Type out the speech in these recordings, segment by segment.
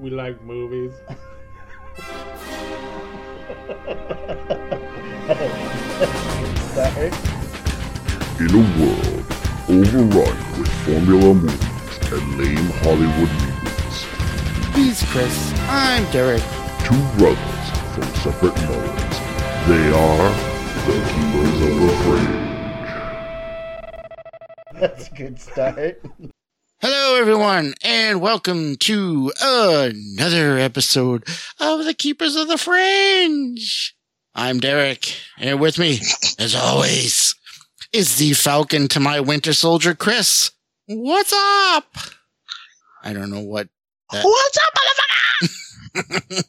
We like movies. Sorry. In a world overrun with formula movies and lame Hollywood movies, He's Chris. I'm Derek. two brothers from separate mothers, they are the keepers of the fringe. That's a good start. Hello, everyone, and welcome to another episode of the Keepers of the Fringe. I'm Derek, and with me, as always, is the Falcon to my Winter Soldier, Chris. What's up? I don't know what. That- What's up, motherfucker?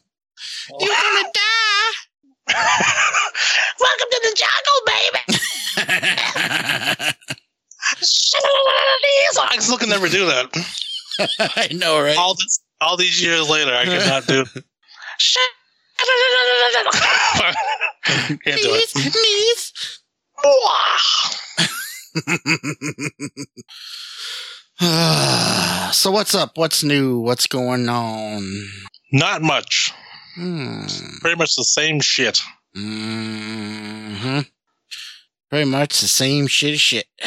You're gonna die. Welcome to the jungle, baby. I still can never do that. I know, right? All this, all these years later, I cannot do. Can't do it. please. so what's up? What's new? What's going on? Not much. Hmm. Pretty much the same shit. Mm-hmm. Pretty much the same shit as shit.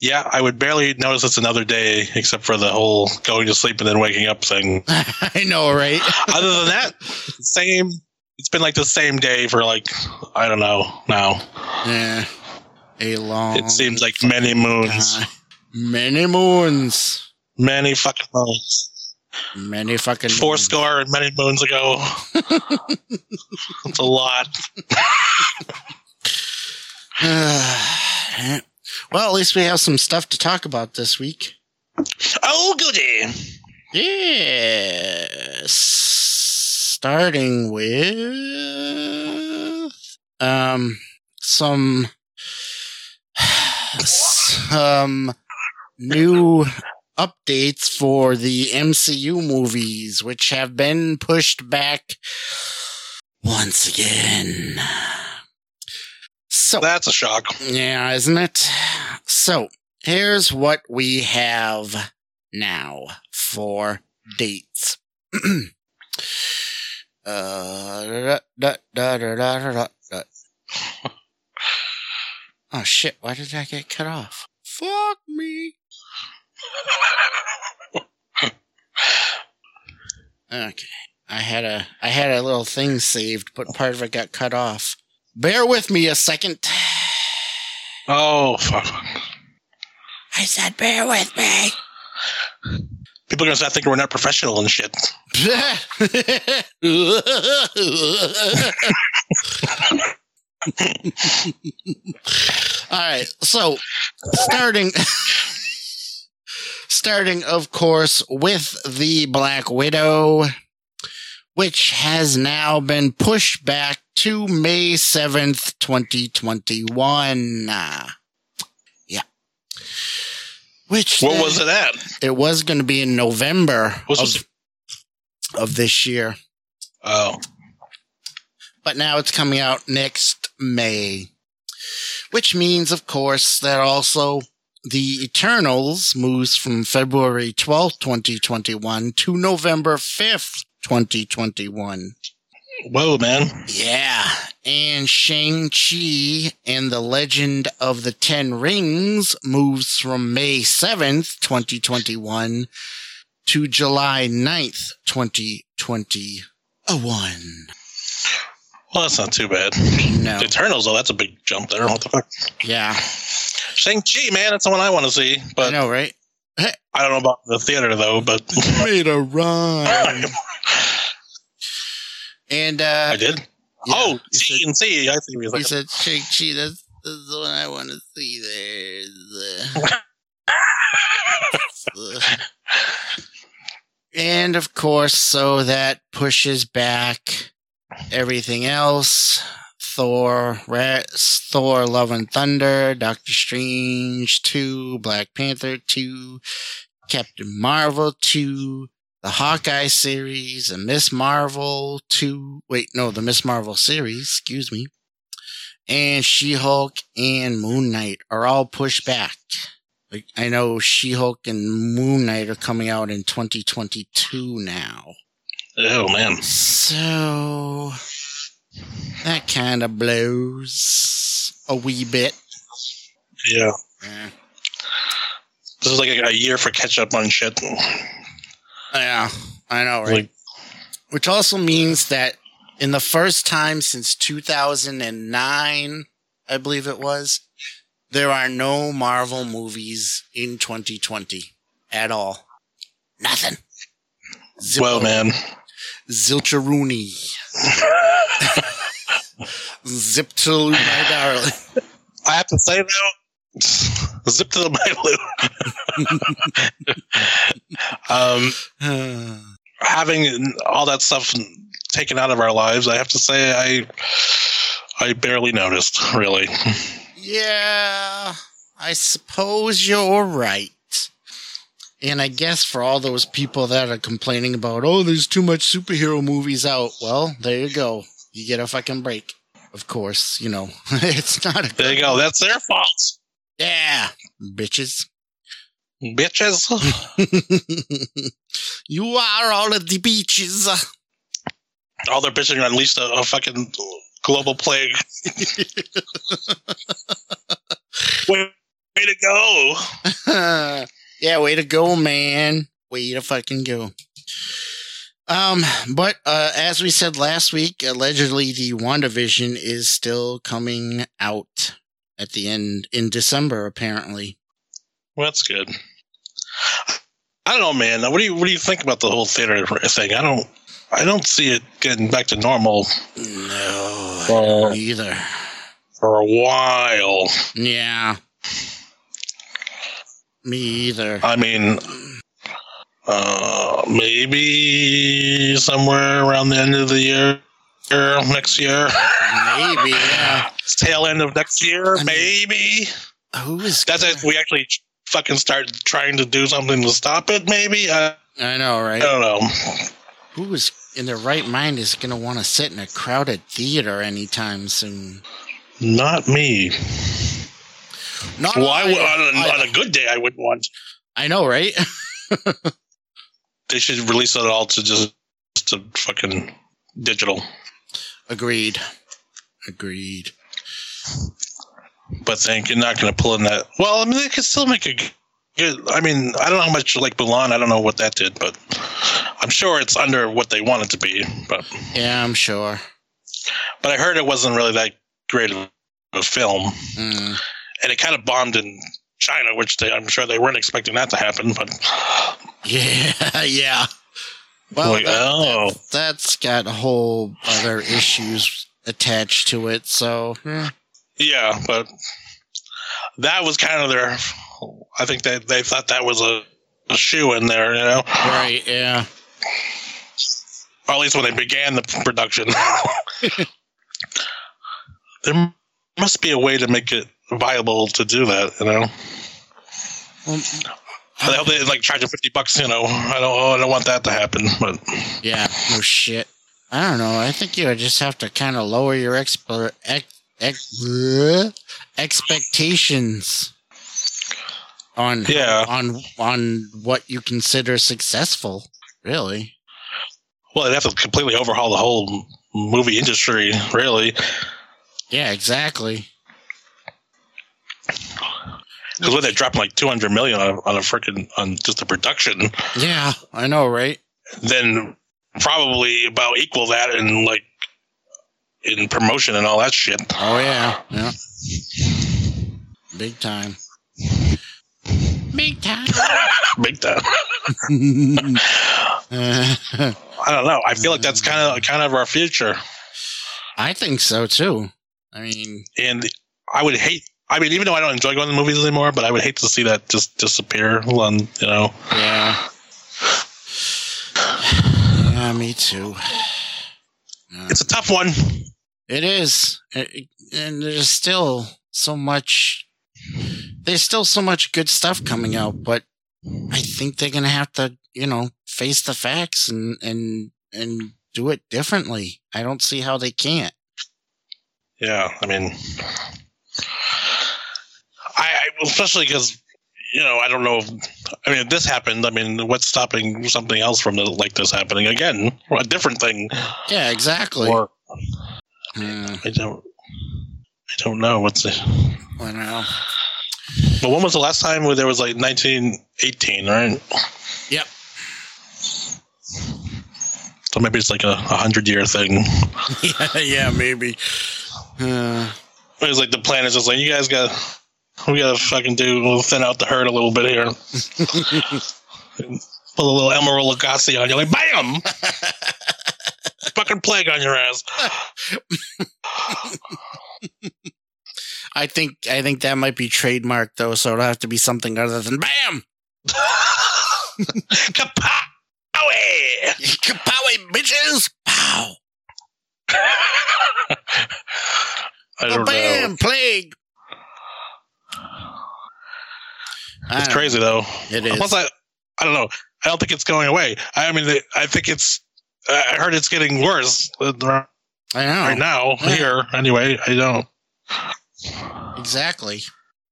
Yeah, I would barely notice it's another day, except for the whole going to sleep and then waking up thing. I know, right? Other than that, same. It's been like the same day for like I don't know now. yeah. A long. It seems like many moons, time. Many moons. many fucking moons. Many fucking. Four moons. score and many moons ago. It's a lot. well, at least we have some stuff to talk about this week. Oh, goody! Yes. Starting with um some some new updates for the MCU movies which have been pushed back once again. So That's a shock. yeah, isn't it? So, here's what we have now for dates. uh, da, da, da, da, da, da, da. Oh shit, why did I get cut off? Fuck me. Okay. I had a I had a little thing saved, but part of it got cut off. Bear with me a second. Oh, fuck. I said, bear with me. People are going to start thinking we're not professional and shit. All right, so starting, starting, of course, with the Black Widow, which has now been pushed back to May 7th, 2021. Uh, yeah. Which What was it at? It was going to be in November of, this- of this year, Oh, but now it's coming out next May. Which means, of course, that also the Eternals moves from February 12th, 2021 to November 5th, 2021. whoa, man. Yeah. And Shang-Chi and the Legend of the Ten Rings moves from May 7th, 2021 to July 9th, 2021. Well, that's not too bad. No. The Eternals, though, that's a big jump there. What the fuck? Yeah. Shang-Chi, man, that's the one I want to see. But I know, right? I don't know about the theater, though. But Made a run. And, uh, I did. yeah, oh, you C and C. I you're He said Shang-Chi, that's, that's the one I want to see there. The- And of course, so that pushes back everything else. Thor, Ra- Thor, Love and Thunder, Doctor Strange 2, Black Panther 2, Captain Marvel 2, the Hawkeye series, and Miss Marvel 2. Wait, no, the Miss Marvel series, excuse me. And She Hulk and Moon Knight are all pushed back. Like, I know She Hulk and Moon Knight are coming out in 2022 now. Oh man. So that kind of blows a wee bit. Yeah. Yeah. This is like a, a year for catch up on shit. Yeah, I know, right? Like, Which also means that in the first time since 2009, I believe it was, there are no Marvel movies in 2020 at all. Nothing. Zippo, well, man. Zilcharooney. Zip to my darling. I have to say though, zip to the my um, having all that stuff taken out of our lives, I have to say I I barely noticed, really. Yeah, I suppose you're right. And I guess for all those people that are complaining about, oh, there's too much superhero movies out, well, there you go. You get a fucking break. Of course, you know, it's not a. There you go. That's their fault, Yeah, bitches. bitches. you are all of the beaches. All their bitching unleashed a, a fucking global plague. way, way to go! yeah, way to go, man. Way to fucking go. Um, but uh, as we said last week, allegedly the WandaVision is still coming out at the end in December, apparently. Well, that's good. I don't know, man. What do you what do you think about the whole theater thing? I don't I don't see it getting back to normal No, Uh, either. for a while. Yeah. Me either. I mean, uh, maybe somewhere around the end of the year, or next year, Maybe, yeah. Tail end of next year, I mean- maybe. Who is That's if we actually fucking start trying to do something to stop it. Maybe I, I know, right? I don't know. Who is in their right mind is going to want to sit in a crowded theater anytime soon? Not me. Not Well, I, would- I- on, a, on a good day, I wouldn't want. I know, right? They should release it all to just to fucking digital. Agreed. Agreed. But think you're not going to pull in that. Well, I mean, they could still make a good. I mean, I don't know how much like Mulan. I don't know what that did, but I'm sure it's under what they want it to be. But Yeah, I'm sure. but I heard it wasn't really that great of a film, Mm. and it kind of bombed in China, which they, I'm sure they weren't expecting that to happen. But Yeah, yeah. Well, like, that, oh, that's got a whole other issues attached to it. So, eh, yeah, but that was kind of their. I think they they thought that was a, a shoe in there, you know, right, yeah. or at least when they began the production. there must be a way to make it viable to do that, you know. Well, I hope they like charge them fifty bucks. You know, I don't. Oh, I don't want that to happen. But yeah, no shit. I don't know. I think you would just have to kind of lower your expo- ex- ex- uh, expectations on Yeah. on on what you consider successful. Really, well, they'd have to completely overhaul the whole movie industry. Really, yeah, exactly. because when they're dropping like two hundred million on a, on a freaking on just the production, Yeah, I know, right? then probably about equal that in like in promotion and all that shit. Oh yeah, yeah. Big time. Big time. Big time. I don't know. I feel like that's kind of kind of our future, I think so too. I mean, and I would hate. I mean, even though I don't enjoy going to the movies anymore, but I would hate to see that just disappear. On you know, yeah. Yeah, me too. It's a tough one. It is, It- and there's still so much. There's still so much good stuff coming out, but I think they're gonna have to, you know, face the facts and and and do it differently. I don't see how they can't. Yeah, I mean, I, I especially because you know I don't know. If, I mean, if this happened, I mean, what's stopping something else from the, like this happening again? A different thing, Yeah, exactly. or Hmm, I don't, I don't know what's the. I know. But when was the last time where there was like 1918, right? Yep. So maybe it's like a, a hundred year thing. yeah, yeah, maybe. Uh, It was like the plan is just like you guys got, we gotta fucking do we'll thin out the herd a little bit here. Put a little Emeril Lagasse on you, like bam, fucking plague on your ass. I think I think that might be trademarked though, so it'll have to be something other than "Bam, Kapow! kapowie, bitches, pow, I don't bam, know. plague." It's crazy though. It is. Plus, I, I don't know. I don't think it's going away. I mean, I think it's. I heard it's getting worse uh, I know Right now Yeah. here. Anyway, I don't, exactly.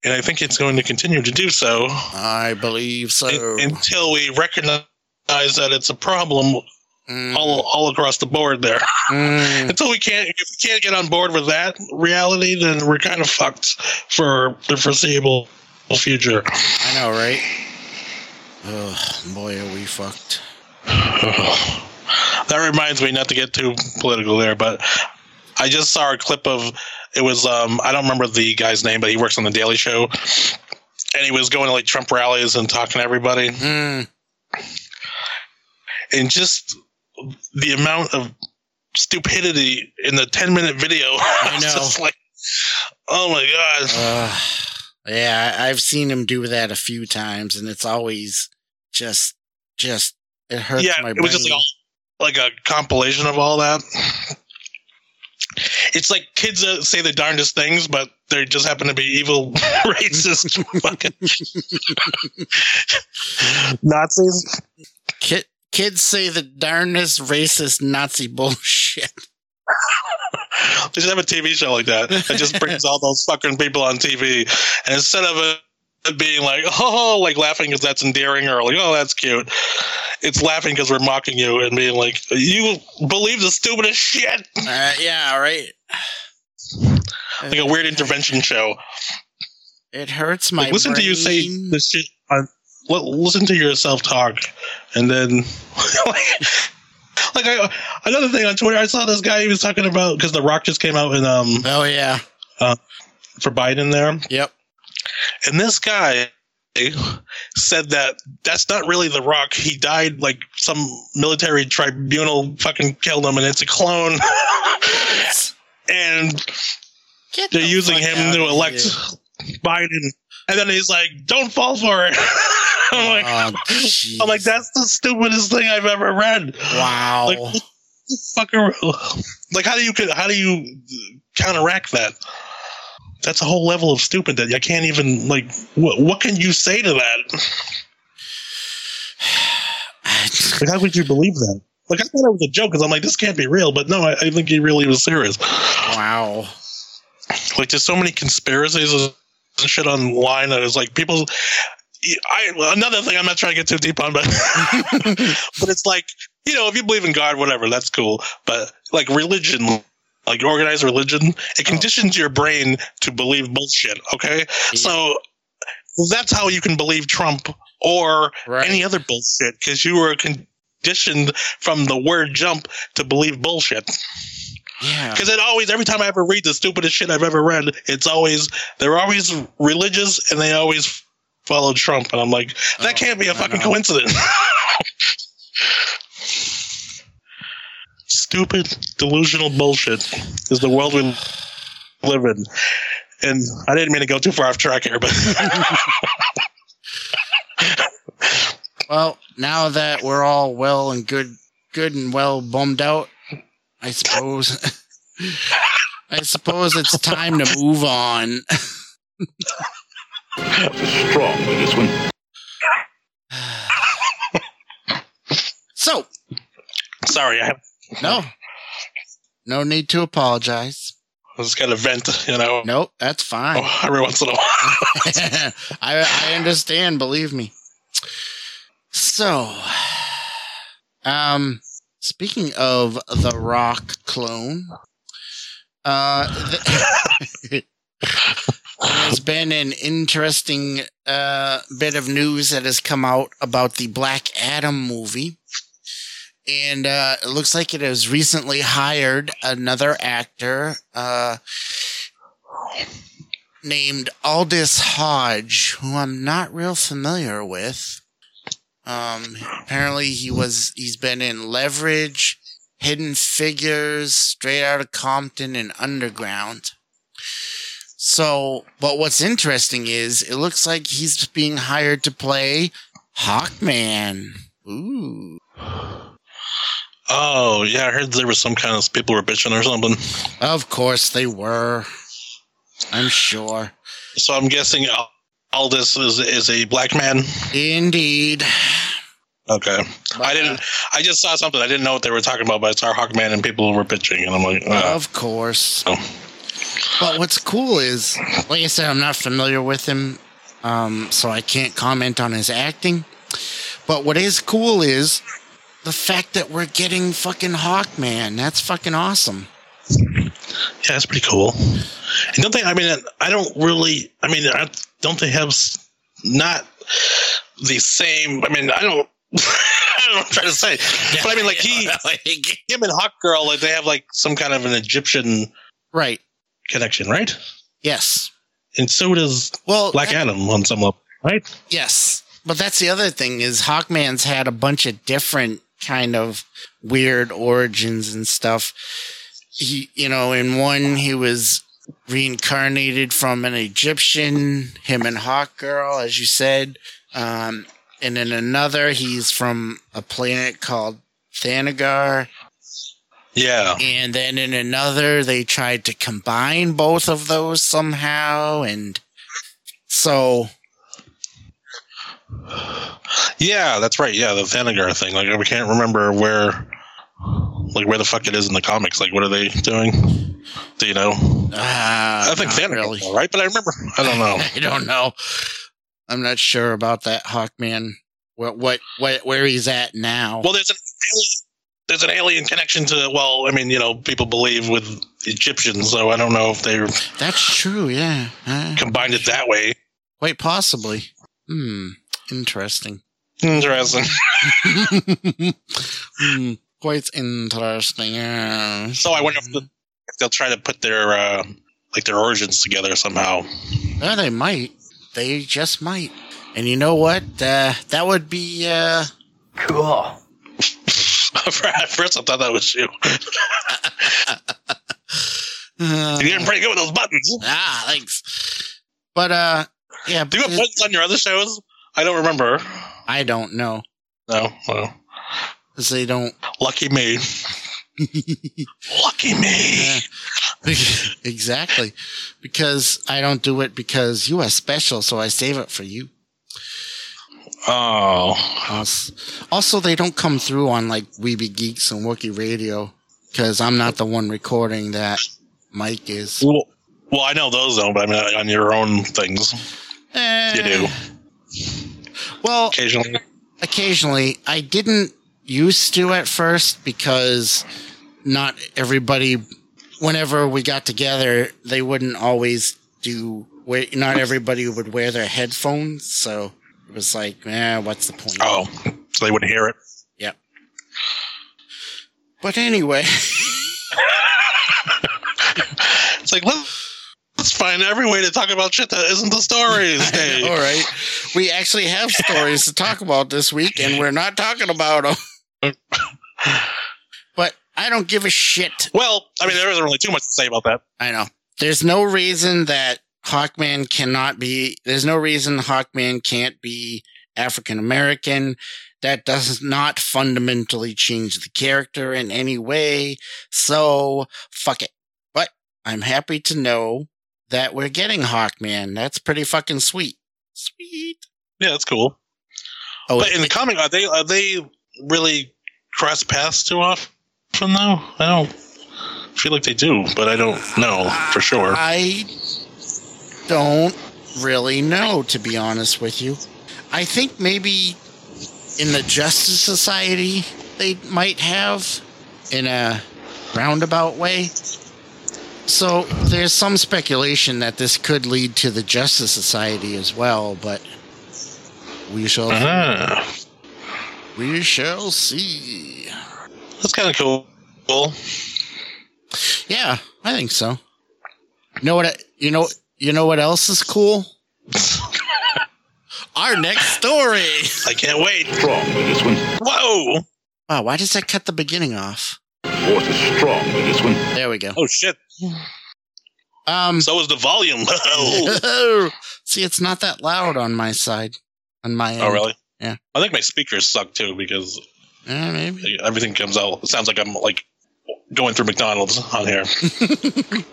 and I think it's going to continue to do so. I believe so. un- until we recognize that it's a problem Mm, all all across the board there. mm, until we can't if we can't get on board with that reality, then we're kind of fucked for the foreseeable future. I know, right? Oh boy, are we fucked. that reminds me not to get too political there, but I just saw a clip of it was um I don't remember the guy's name, but he works on the Daily Show. And he was going to like Trump rallies and talking to everybody. Mm, and just the amount of stupidity in the 10 minute video I know. just like oh my god uh, yeah, I've seen him do that a few times, and it's always just, just it hurts yeah my it brain. was just like, all, like a compilation of all that it's like kids that say the darndest things but they just happen to be evil racist fucking nazis Kid, kids say the darnest racist Nazi bullshit. They should have a TV show like that that just brings all those fucking people on TV. And instead of it being like, oh, like laughing because that's endearing or like, oh, that's cute, it's laughing because we're mocking you and being like, you believe the stupidest shit. Uh, yeah, right. Like a weird intervention show. It hurts my Like, listen to you say brain. this shit on. li- Listen to yourself talk, and then like, like I, another thing on Twitter, I saw this guy he was talking about because The Rock just came out in um Oh yeah. for Biden there, Yep. And this guy said that that's not really The Rock. He died like some military tribunal fucking killed him, and it's a clone. and Get they're the using him to elect here. Biden. And then he's like, "Don't fall for it." I'm like, Oh. I'm like, that's the stupidest thing I've ever read. wow. Like, what the fuck are, like, how do you how do you counteract that? That's a whole level of stupid that I can't even like. What, what can you say to that? Like, how could you believe that? Like, I thought it was a joke because I'm like, this can't be real. But no, I, I think he really was serious. wow. Like, there's so many conspiracies and shit online that is like people. I another thing I'm not trying to get too deep on, but but it's like you know if you believe in God, whatever, that's cool. But like religion, like organized religion, it oh. conditions your brain to believe bullshit. Okay, mm-hmm. so that's how you can believe Trump or Right. any other bullshit because you were conditioned from the word jump to believe bullshit. Yeah. Because it always, every time I ever read the stupidest shit I've ever read, it's always they're always religious and they always follow Trump, and I'm like, that Oh, can't be a I fucking know. coincidence. Stupid, delusional bullshit is the world we live in. And I didn't mean to go too far off track here, but Well, now that we're all well and good good and well bummed out, I suppose. I suppose it's time to move on. Strong with this one. So, Sorry, I, no, no need to apologize. I was kind of vent, you know, Nope, that's fine. oh, every once in a while. I I understand, believe me. So, um, speaking of the Rock clone, uh, th- there's been an interesting uh bit of news that has come out about the Black Adam movie. And uh, it looks like it has recently hired another actor, uh, named Aldis Hodge, who I'm not real familiar with. Um, apparently he was he's been in Leverage, Hidden Figures, Straight Outta Compton, and Underground. So, but what's interesting is it looks like he's being hired to play Hawkman. Ooh. Oh, yeah, I heard there was some kind of people were bitching or something. Of course they were. I'm sure. So I'm guessing Al- Aldis is is a black man. Indeed. Okay, I didn't. I just saw something. I didn't know what they were talking about, but it's our Hawkman and people were pitching, and I'm like, uh, Of course. Oh. But what's cool is, like I said, I'm not familiar with him, um, so I can't comment on his acting. But what is cool is the fact that we're getting fucking Hawkman. That's fucking awesome. yeah, that's pretty cool. And don't they? I mean, I don't really. I mean, I don't they have not the same? I mean, I don't. I don't know what I'm trying to say, but I mean, like he, him and Hawk Girl, like they have like some kind of an Egyptian right. connection, right? Yes. And so does Well, Black that- Adam on some level, right? Yes. But that's the other thing is Hawkman's had a bunch of different kind of weird origins and stuff. He, you know, in one he was reincarnated from an Egyptian, him and Hawk Girl, as you said. Um, and in another, he's from a planet called Thanagar. Yeah. And then in another, they tried to combine both of those somehow. And so Yeah, that's right. Yeah, the Thanagar thing. Like we can't remember where, like where the fuck it is in the comics. Like what are they doing? Do you know? Uh, I think Thanagar, really. right? But I remember. I don't know. I don't know. I'm not sure about that Hawkman. What what what where he's at now? Well, there's an alien, there's an alien connection to. Well, I mean, you know, people believe with Egyptians, so I don't know if they That's true. Yeah, Uh, combined it that way. quite possibly. Hmm. Interesting. Interesting. hmm. Quite interesting. Yeah. So I wonder if, the, if they'll try to put their uh, like their origins together somehow. Yeah, they might. They just might. And you know what? Uh, that would be. Uh, Cool. At first, I thought that was you. uh, You're getting pretty good with those buttons. ah, thanks. But uh, yeah. Do you have but buttons on your other shows? I don't remember. I don't know. No. Well, 'Cause they don't. lucky me. Lucky me. Yeah. exactly. Because I don't do it because you are special, so I save it for you. Oh. Also, they don't come through on like We Be Geeks and Wookie Radio because I'm not the one recording that. Mike is. Well, well, I know those don't, but I mean on your own things Eh, you do Well, occasionally. occasionally. I didn't used to at first because not everybody, whenever we got together, they wouldn't always do. Not everybody would wear their headphones, so it was like, eh, what's the point? Oh, so they wouldn't hear it. Yep. But anyway, It's like let, let's find every way to talk about shit that isn't the stories. Hey. all right, we actually have stories to talk about this week, and we're not talking about them. but I don't give a shit. Well, I mean, there isn't really too much to say about that. I know. There's no reason that Hawkman cannot be. There's no reason Hawkman can't be African American. that does not fundamentally change the character in any way. So fuck it. But I'm happy to know that we're getting Hawkman. That's pretty fucking sweet. Sweet. Yeah, that's cool. Oh, But in the comic, are they are they really cross paths too often though? I don't feel like they do, but I don't know for sure. I don't really know, to be honest with you. I think maybe in the Justice Society they might have in a roundabout way. So there's some speculation that this could lead to the Justice Society as well, but we shall Ah, we shall see. that's kind of cool. Cool. Yeah, I think so. You know what? You know. You know what else is cool? Our next story. I can't wait. Strong with this one. Whoa! Wow, why does that cut the beginning off? Force is strong with this one. There we go. Oh shit! Um. So is the volume. oh, see, it's not that loud on my side. On my end. oh really? Yeah. I think my speakers suck too because Yeah, maybe. everything comes out. It sounds like I'm like going through McDonald's on here.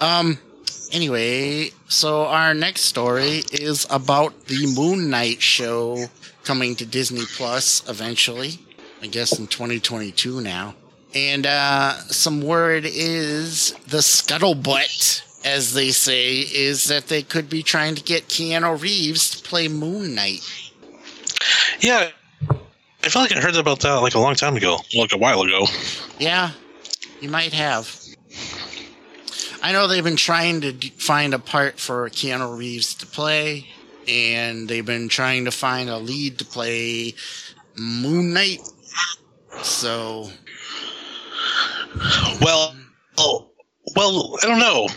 Um. Anyway, so our next story is about the Moon Knight show coming to Disney Plus eventually. I guess in 2022 now. And uh, some word is the scuttlebutt, as they say, is that they could be trying to get Keanu Reeves to play Moon Knight. Yeah, I feel like I heard about that like a long time ago, like a while ago. Yeah, you might have. I know they've been trying to d- find a part for Keanu Reeves to play, and they've been trying to find a lead to play Moon Knight. So, Well, oh, well, I don't know.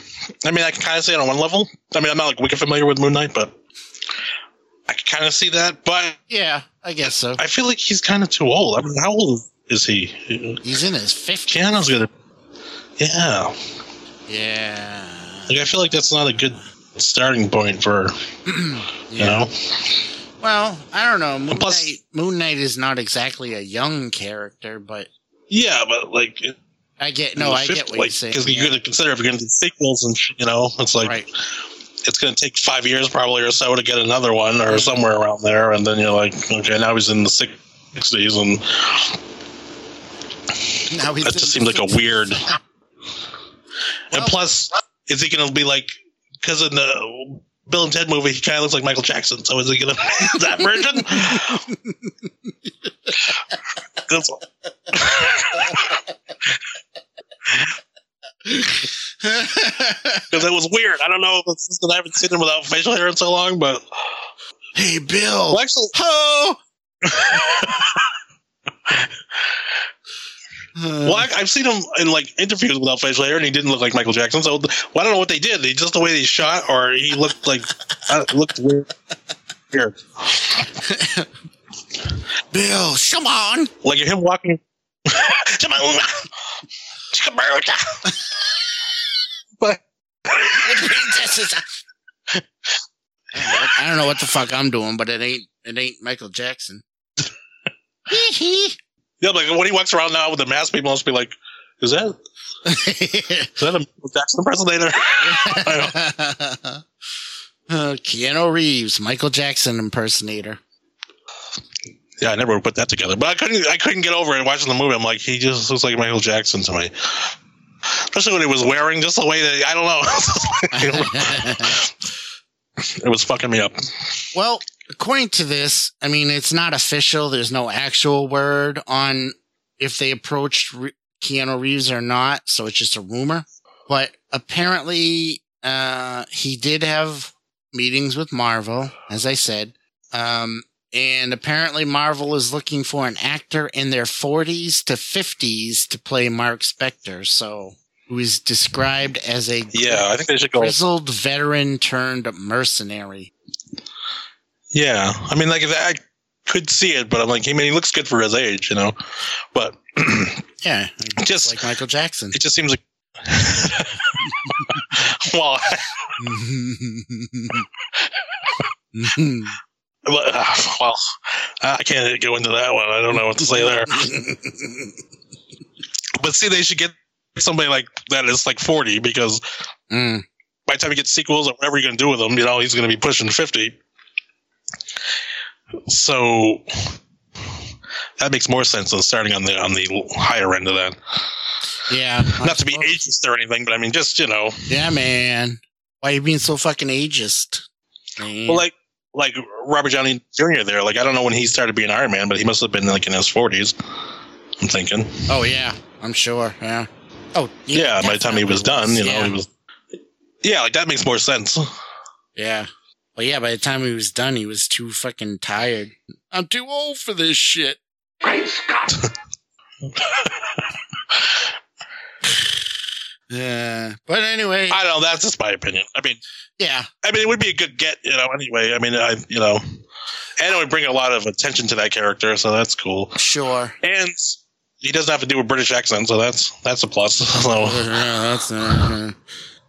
I mean, I can kind of see it on one level. I mean, I'm not like wicked familiar with Moon Knight, but I can kind of see that. But yeah, I guess so. I feel like he's kind of too old. I mean, how old is he? He's in his 50s. Keanu's gonna. Yeah, Yeah. like I feel like that's not a good starting point for you know. Well, I don't know. Moon, plus- Knight, Moon Knight is not exactly a young character, but Yeah, but like I get no, I get what you're saying. because yeah. you're going to consider if you're going to do sequels and you know, it's like right. it's going to take five years probably or so to get another one or somewhere around there, and then you're like, okay, now he's in the sixties, and Now he's that just seems like a weird. Well- and plus, is he going to be like because in the Bill and Ted movie, he kind of looks like Michael Jackson. So is he going to that version? That's- Because it was weird. I don't know if it's because I haven't seen him without facial hair in so long, but hey, Bill. well, actually, Ho! well, I, I've seen him in like interviews without facial hair, and he didn't look like Michael Jackson. So well, I don't know what they did. They just the way they shot, or he looked like uh, looked weird. Weird. Bill, come on. Like him walking. come on. but I don't know what the fuck I'm doing, but it ain't it ain't Michael Jackson. Yeah, like when he walks around now with the mask, people must be like, "Is that is that a Jackson impersonator?" Uh, Keanu Reeves, Michael Jackson impersonator. Yeah, I never would put that together. But I couldn't I couldn't get over it watching the movie. I'm like, he just looks like Michael Jackson to me. Especially when he was wearing just the way that I don't know. it was fucking me up. well, according to this, I mean, it's not official. There's no actual word on if they approached Re- Keanu Reeves or not. So it's just a rumor. But apparently, uh, he did have meetings with Marvel, as I said. Um, and apparently Marvel is looking for an actor in their 40s to 50s to play Mark Spector. So, who is described as a Yeah, I think they should go. grizzled veteran turned mercenary. Yeah, I mean, like if I could see it, but I'm like, I mean, he looks good for his age, you know. But Yeah, Just- like Michael Jackson. it just seems like. well, uh, well, I can't go into that one. I don't know what to say there. but see, they should get somebody like that is like 40 because Mm. by the time you get sequels or whatever you're going to do with him, you know, he's going to be pushing 50. So that makes more sense than starting on the on the higher end of that. Yeah. I Not to be suppose. ageist or anything, but I mean, just you know, Yeah, man. Why you being so fucking ageist? Man. well, like like Robert Downey Jr. There, like I don't know when he started being Iron Man, but he must have been like in his 40s. I'm thinking, oh yeah, I'm sure. Yeah. Oh yeah. yeah by the time he was done, you know, he was. Yeah, like that makes more sense. Yeah. Well, yeah. By the time he was done, he was too fucking tired. I'm too old for this shit. Great Scott. Yeah. But anyway, I don't know. That's just my opinion. I mean, yeah. I mean, it would be a good get, you know. Anyway, I mean, I you know, and it would bring a lot of attention to that character, so that's cool. Sure. And he doesn't have to do a British accent, so that's that's a plus. So yeah, that's uh,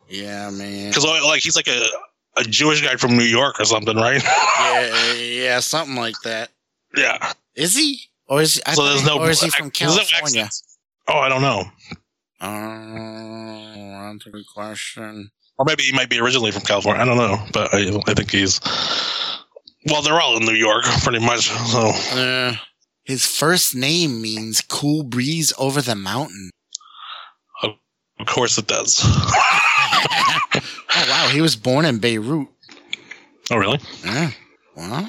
yeah, man. because like he's like a a Jewish guy from New York or something, right? Yeah, yeah, something like that. yeah. Is he? Or is I so there's he- no. Or is he from there's no California? oh, I don't know. Oh, that's a good question. Or maybe he might be originally from California. I don't know, but I, I think he's. Well, they're all in New York, pretty much. So Uh, his first name means cool breeze over the mountain. of course it does. oh wow, he was born in Beirut. oh, really? Yeah. Wow.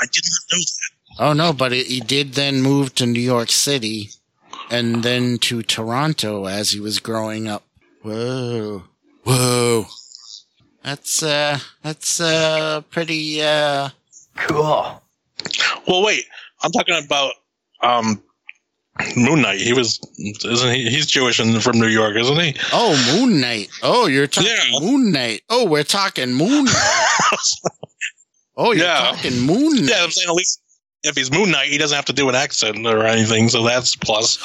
I did not know that. Oh no, but he he did then move to New York City, and then to Toronto as he was growing up. Whoa, whoa. That's uh, that's uh, pretty uh. Cool. Well, wait. I'm talking about um, Moon Knight. He was, isn't he? He's Jewish and from New York, isn't he? Oh, Moon Knight. Oh, you're talking Yeah. Moon Knight. Oh, we're talking Moon Knight. Oh, you're Yeah. talking Moon Knight. yeah, I'm saying at least if he's Moon Knight, he doesn't have to do an accent or anything, so that's plus.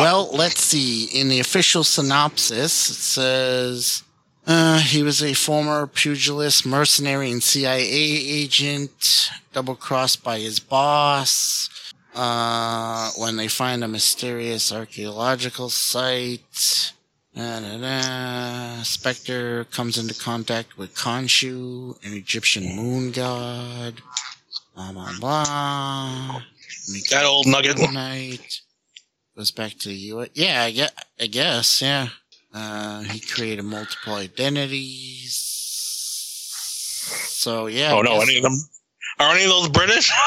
Well, let's see. In the official synopsis, it says uh, he was a former pugilist, mercenary, and CIA agent, double crossed by his boss. Uh, when they find a mysterious archaeological site, da, da, da. Spector comes into contact with Khonshu, an Egyptian moon god. Blah blah blah. That old nugget. Knight goes back to the U.S. Yeah, I guess. I guess yeah. Uh, he created multiple identities. So yeah. oh no, any of them are any of those British?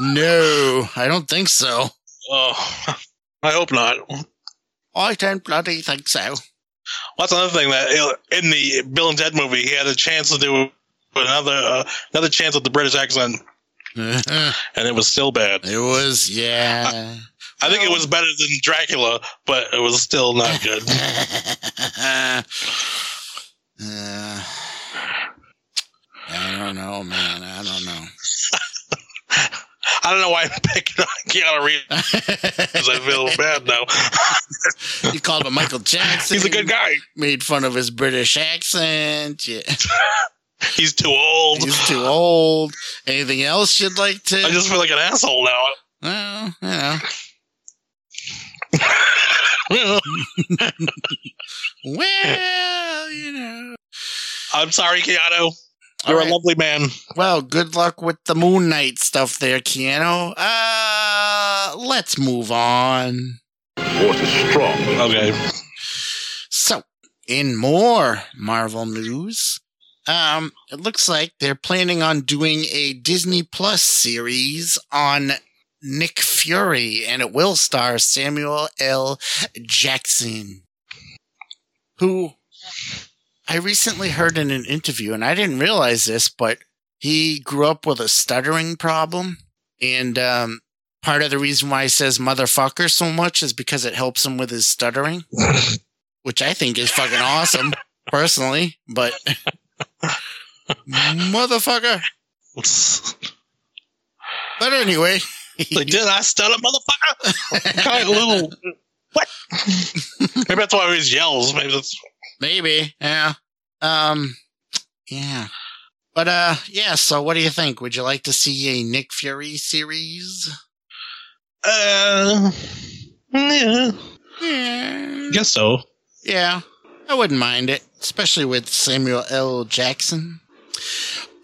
No, I don't think so. oh, I hope not. I don't bloody think so. Well, that's another thing that in the Bill and Ted movie, he had a chance to do another uh, another chance with the British accent, and it was still bad. It was yeah. I think it was better than Dracula, but it was still not good. uh, I don't know, man. I don't know. I don't know why I'm picking on Keanu Reeves because I feel bad now. you called him Michael Jackson. He's a good guy. Made fun of his British accent. Yeah. He's too old. He's too old. Anything else you'd like to? I just feel like an asshole now. well, you know. Well, you know. I'm sorry, Keanu. You're All right. a lovely man. Well, good luck with the Moon Knight stuff there, Keanu. Uh, let's move on. Force is strong. Okay. So, in more Marvel news, um, it looks like they're planning on doing a Disney Plus series on Nick Fury, and it will star Samuel L. Jackson, who I recently heard in an interview, and I didn't realize this, but he grew up with a stuttering problem, and um, part of the reason why he says motherfucker so much is because it helps him with his stuttering which I think is fucking awesome, personally. But motherfucker. But anyway, Like, did I stutter, motherfucker? kind of little. What? Maybe that's why he always yells. Maybe that's. Maybe yeah. Um, Yeah. But uh yeah, so what do you think? Would you like to see a Nick Fury series? Uh, yeah, Yeah. guess so. Yeah. I wouldn't mind it, especially with Samuel L. Jackson.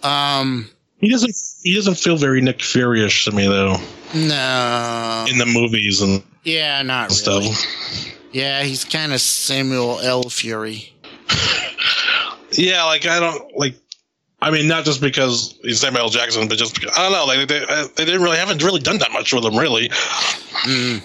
Um He doesn't. He doesn't feel very Nick Fury-ish to me though no. in the movies and Yeah, not stuff. really. Yeah, he's kind of Samuel L. Fury. Yeah, like I don't like. I mean, not just because he's Samuel L. Jackson, but just because, I don't know. Like they, they didn't really haven't really done that much with him, really. Mm.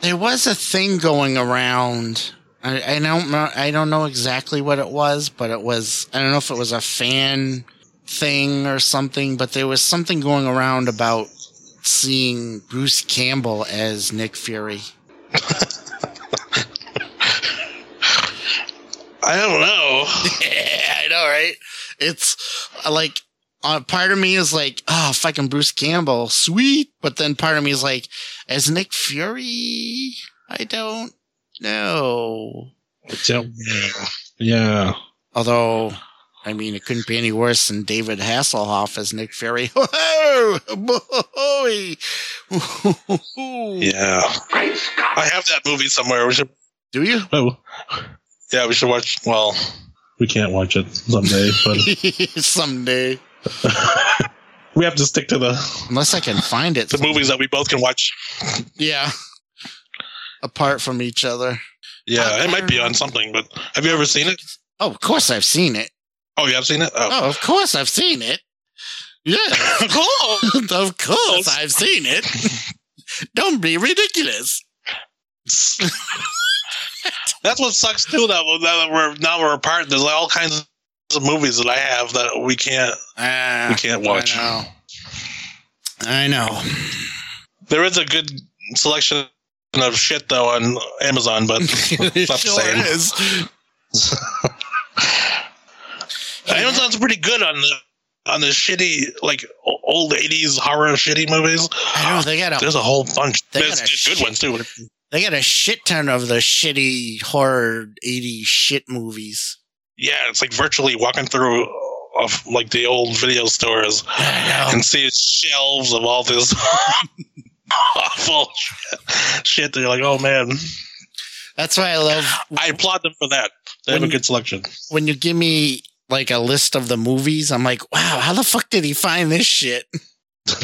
There was a thing going around. I, I don't. I don't know exactly what it was, but it was. I don't know if it was a fan thing or something. But there was something going around about seeing Bruce Campbell as Nick Fury. I don't know. I know, right? It's like uh, part of me is like, oh, fucking Bruce Campbell, sweet. But then part of me is like, as Nick Fury, I don't know. I don't know. Yeah. Although, I mean, it couldn't be any worse than David Hasselhoff as Nick Fury. Whoa, boy. Yeah. I have that movie somewhere. We should. Do you? Oh. Yeah, we should watch. Well, we can't watch it someday, but Someday. we have to stick to the Unless I can find it. the movies that we both can watch. Yeah. Apart from each other. Yeah, it might be on something. But have you ever seen it? Oh, of course I've seen it. Oh, you have seen it. Oh, Oh, of course I've seen it. Yeah. cool. of course I've seen it. Don't be ridiculous. That's what sucks too. That now that we're now we're apart. There's like all kinds of movies that I have that we can't Ah, we can't watch. I know. I know. There is a good selection of shit though on Amazon, but it Not the sure same. Amazon's pretty good on the on the shitty like old '80s horror shitty movies. I know they got a There's a whole bunch. They There's got a good shit- ones too. they got a shit ton of the shitty horror 80s shit movies. Yeah, it's like virtually walking through of like the old video stores and see shelves of all this awful shit. shit. They're like, oh man, That's why I love I applaud them for that. They have a good selection. when you give me like a list of the movies. I'm like, wow, how the fuck did he find this shit?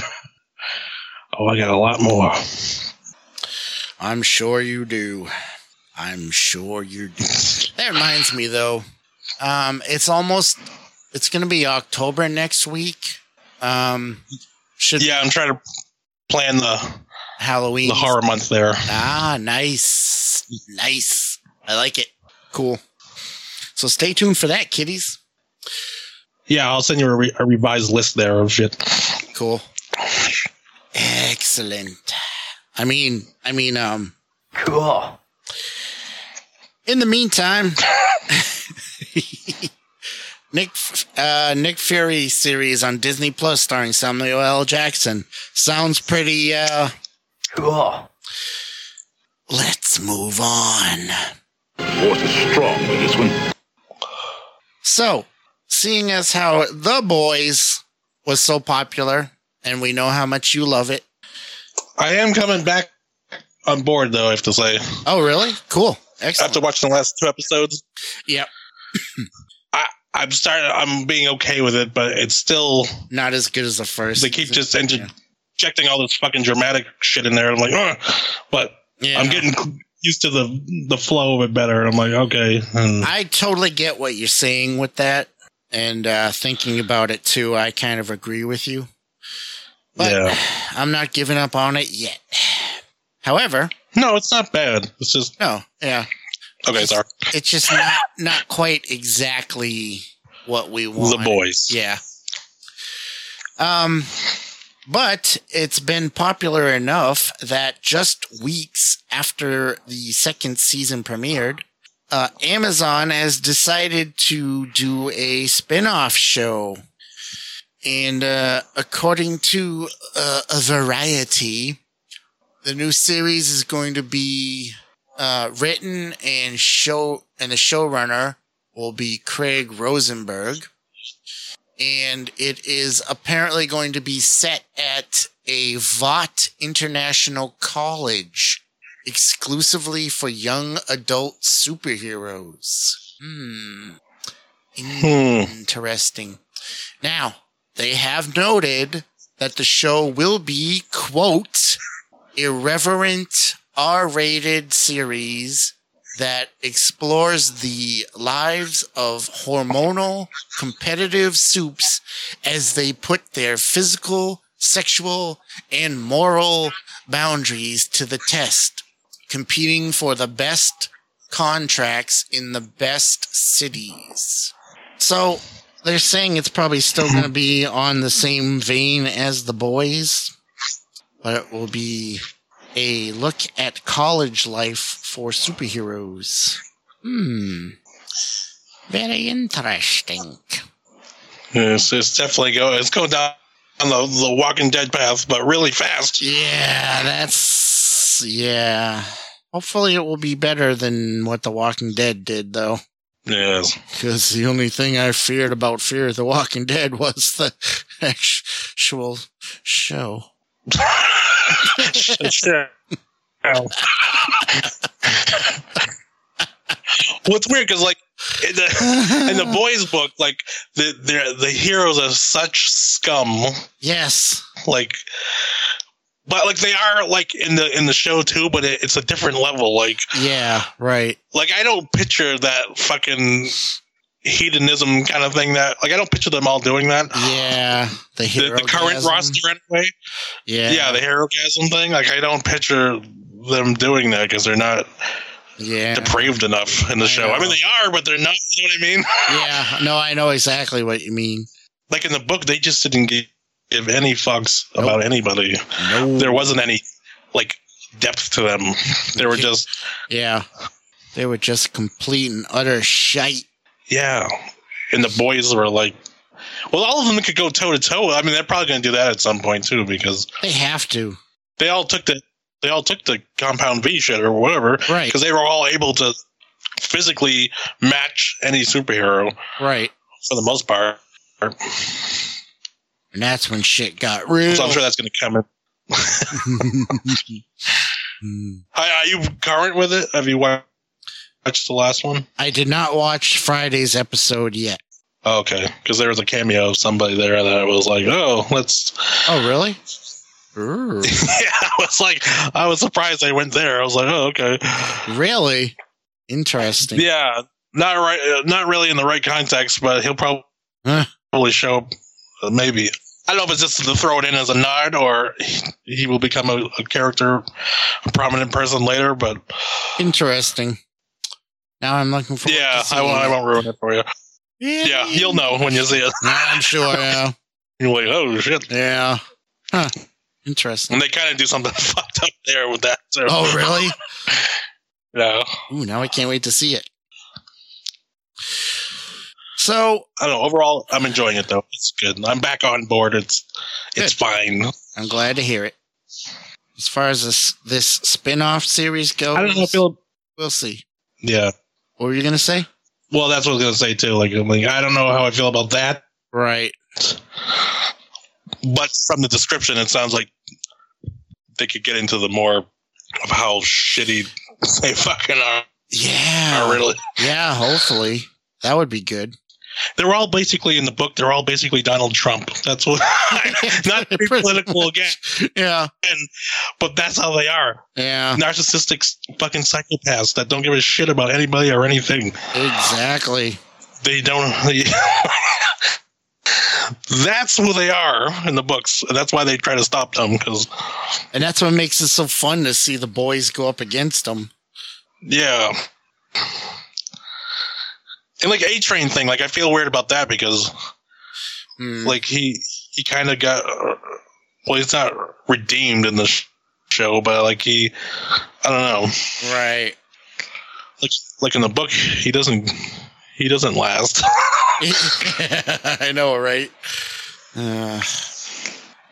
Oh, I got a lot more. I'm sure you do. I'm sure you do. That reminds me though. Um, it's almost it's gonna be October next week. Um should Yeah, I'm trying to plan the Halloween the horror month there. Ah, nice. Nice. I like it. Cool. So stay tuned for that, kiddies. Yeah, I'll send you a, re- a revised list there of shit. Cool. Excellent. I mean, I mean, um, Cool. in the meantime, Nick, uh, Nick Fury series on Disney Plus starring Samuel L. Jackson sounds pretty, uh, Cool. let's move on. Force is strong with this one. So, seeing as how The Boys was so popular, and we know how much you love it. I am coming back on board though. I have to say, Oh, really? Cool. after watching the last two episodes, Yep. I I'm starting. I'm being okay with it, but it's still Not as good as the first. they keep just Yeah. interjecting all this fucking dramatic shit in there. I'm like, Ugh. but Yeah. I'm getting used to the the flow of it better. I'm like, okay, and I totally get what you're saying with that, and uh, thinking about it too. I kind of agree with you, but yeah. I'm not giving up on it yet. However, No, it's not bad. It's just no, yeah, okay. Sorry, it's just not not quite exactly what we want. the boys. Yeah. Um, but it's been popular enough that just weeks after the second season premiered, uh, Amazon has decided to do a spin-off show. And uh, according to uh, a Variety, the new series is going to be uh, written and show and the showrunner will be Craig Rosenberg. And it is apparently going to be set at a Vought International College exclusively for young adult superheroes. Hmm. Interesting. Now, they have noted that the show will be, quote, irreverent R rated series that explores the lives of hormonal competitive soups as they put their physical, sexual, and moral boundaries to the test, competing for the best contracts in the best cities. So they're saying it's probably still going to be on the same vein as the boys, but it will be a look at college life for superheroes. Hmm. Very interesting. Yes, it's definitely go. It's going down the, the Walking Dead path, but really fast. Yeah, that's yeah. Hopefully, it will be better than what The Walking Dead did, though. Yes. Because the only thing I feared about Fear of the Walking Dead was the actual show. sure. What's weird because like in the, in the boys book, like the the the heroes are such scum. Yes. Like, but like they are like in the in the show too, but it, it's a different level. Like, Yeah. Right. like I don't picture that fucking hedonism kind of thing. That like I don't picture them all doing that. Yeah. The The, the current roster anyway. Yeah. Yeah, the herogasm thing. Like I don't picture them doing that because they're not Yeah. depraved enough in the I show. I mean, they are, but they're not. You know what I mean? Yeah. No, I know exactly what you mean. Like in the book, they just didn't gi- give any fucks about anybody. No. There wasn't any like depth to them. They were just Yeah. They were just complete and utter shite. yeah. And the boys were like, well, all of them could go toe to toe. I mean, they're probably going to do that at some point too because They have to. they all took the they all took the compound V shit or whatever Right. because they were all able to physically match any superhero Right. for the most part. And that's when shit got real. So I'm sure that's going to come in. Are you current with it? Have you wa- watched the last one? I did not watch Friday's episode yet. Oh, okay, because there was a cameo of somebody there that was like, "Oh, let's." Oh, really? Yeah, I was like, I was surprised they went there. I was like, "Oh, okay." really? Interesting. Yeah, not right, uh, not really in the right context, but he'll probably Huh. probably show up. uh, maybe I don't know if it's just to throw it in as a nod or he, will become a, a character, a prominent person later. But Interesting. Now I'm looking forward yeah, I won't, I won't ruin it for you. Yeah, you'll know when you see it. I'm sure, yeah. You're like, oh shit. Yeah. Huh. Interesting. And they kind of do something fucked up there with that too. Oh, really? Yeah. Ooh, now I can't wait to see it. So I don't know. Overall, I'm enjoying it though. It's good. I'm back on board. It's it's fine. I'm glad to hear it. As far as this this spin-off series goes, I don't know. I feel we'll see. yeah. What were you gonna say? Well, that's what I was gonna say too. Like, I'm like, I don't know how I feel about that, Right. but from the description, it sounds like they could get into the more of how shitty they fucking are. Yeah. are really, Yeah, hopefully. That would be good. They're all basically in the book. They're all basically Donald Trump. That's what. not to be Pretty political again, Yeah. and, but that's how they are. Yeah. Narcissistic fucking psychopaths that don't give a shit about anybody or anything. Exactly. they don't they, that's who they are in the books and that's why they try to stop them because And that's what makes it so fun to see the boys go up against them. yeah and like a train thing like i feel weird about that because Hmm. like he he kind of got uh, well he's not redeemed in the show but like he i don't know right. like like in the book he doesn't he doesn't last I know, right? Uh,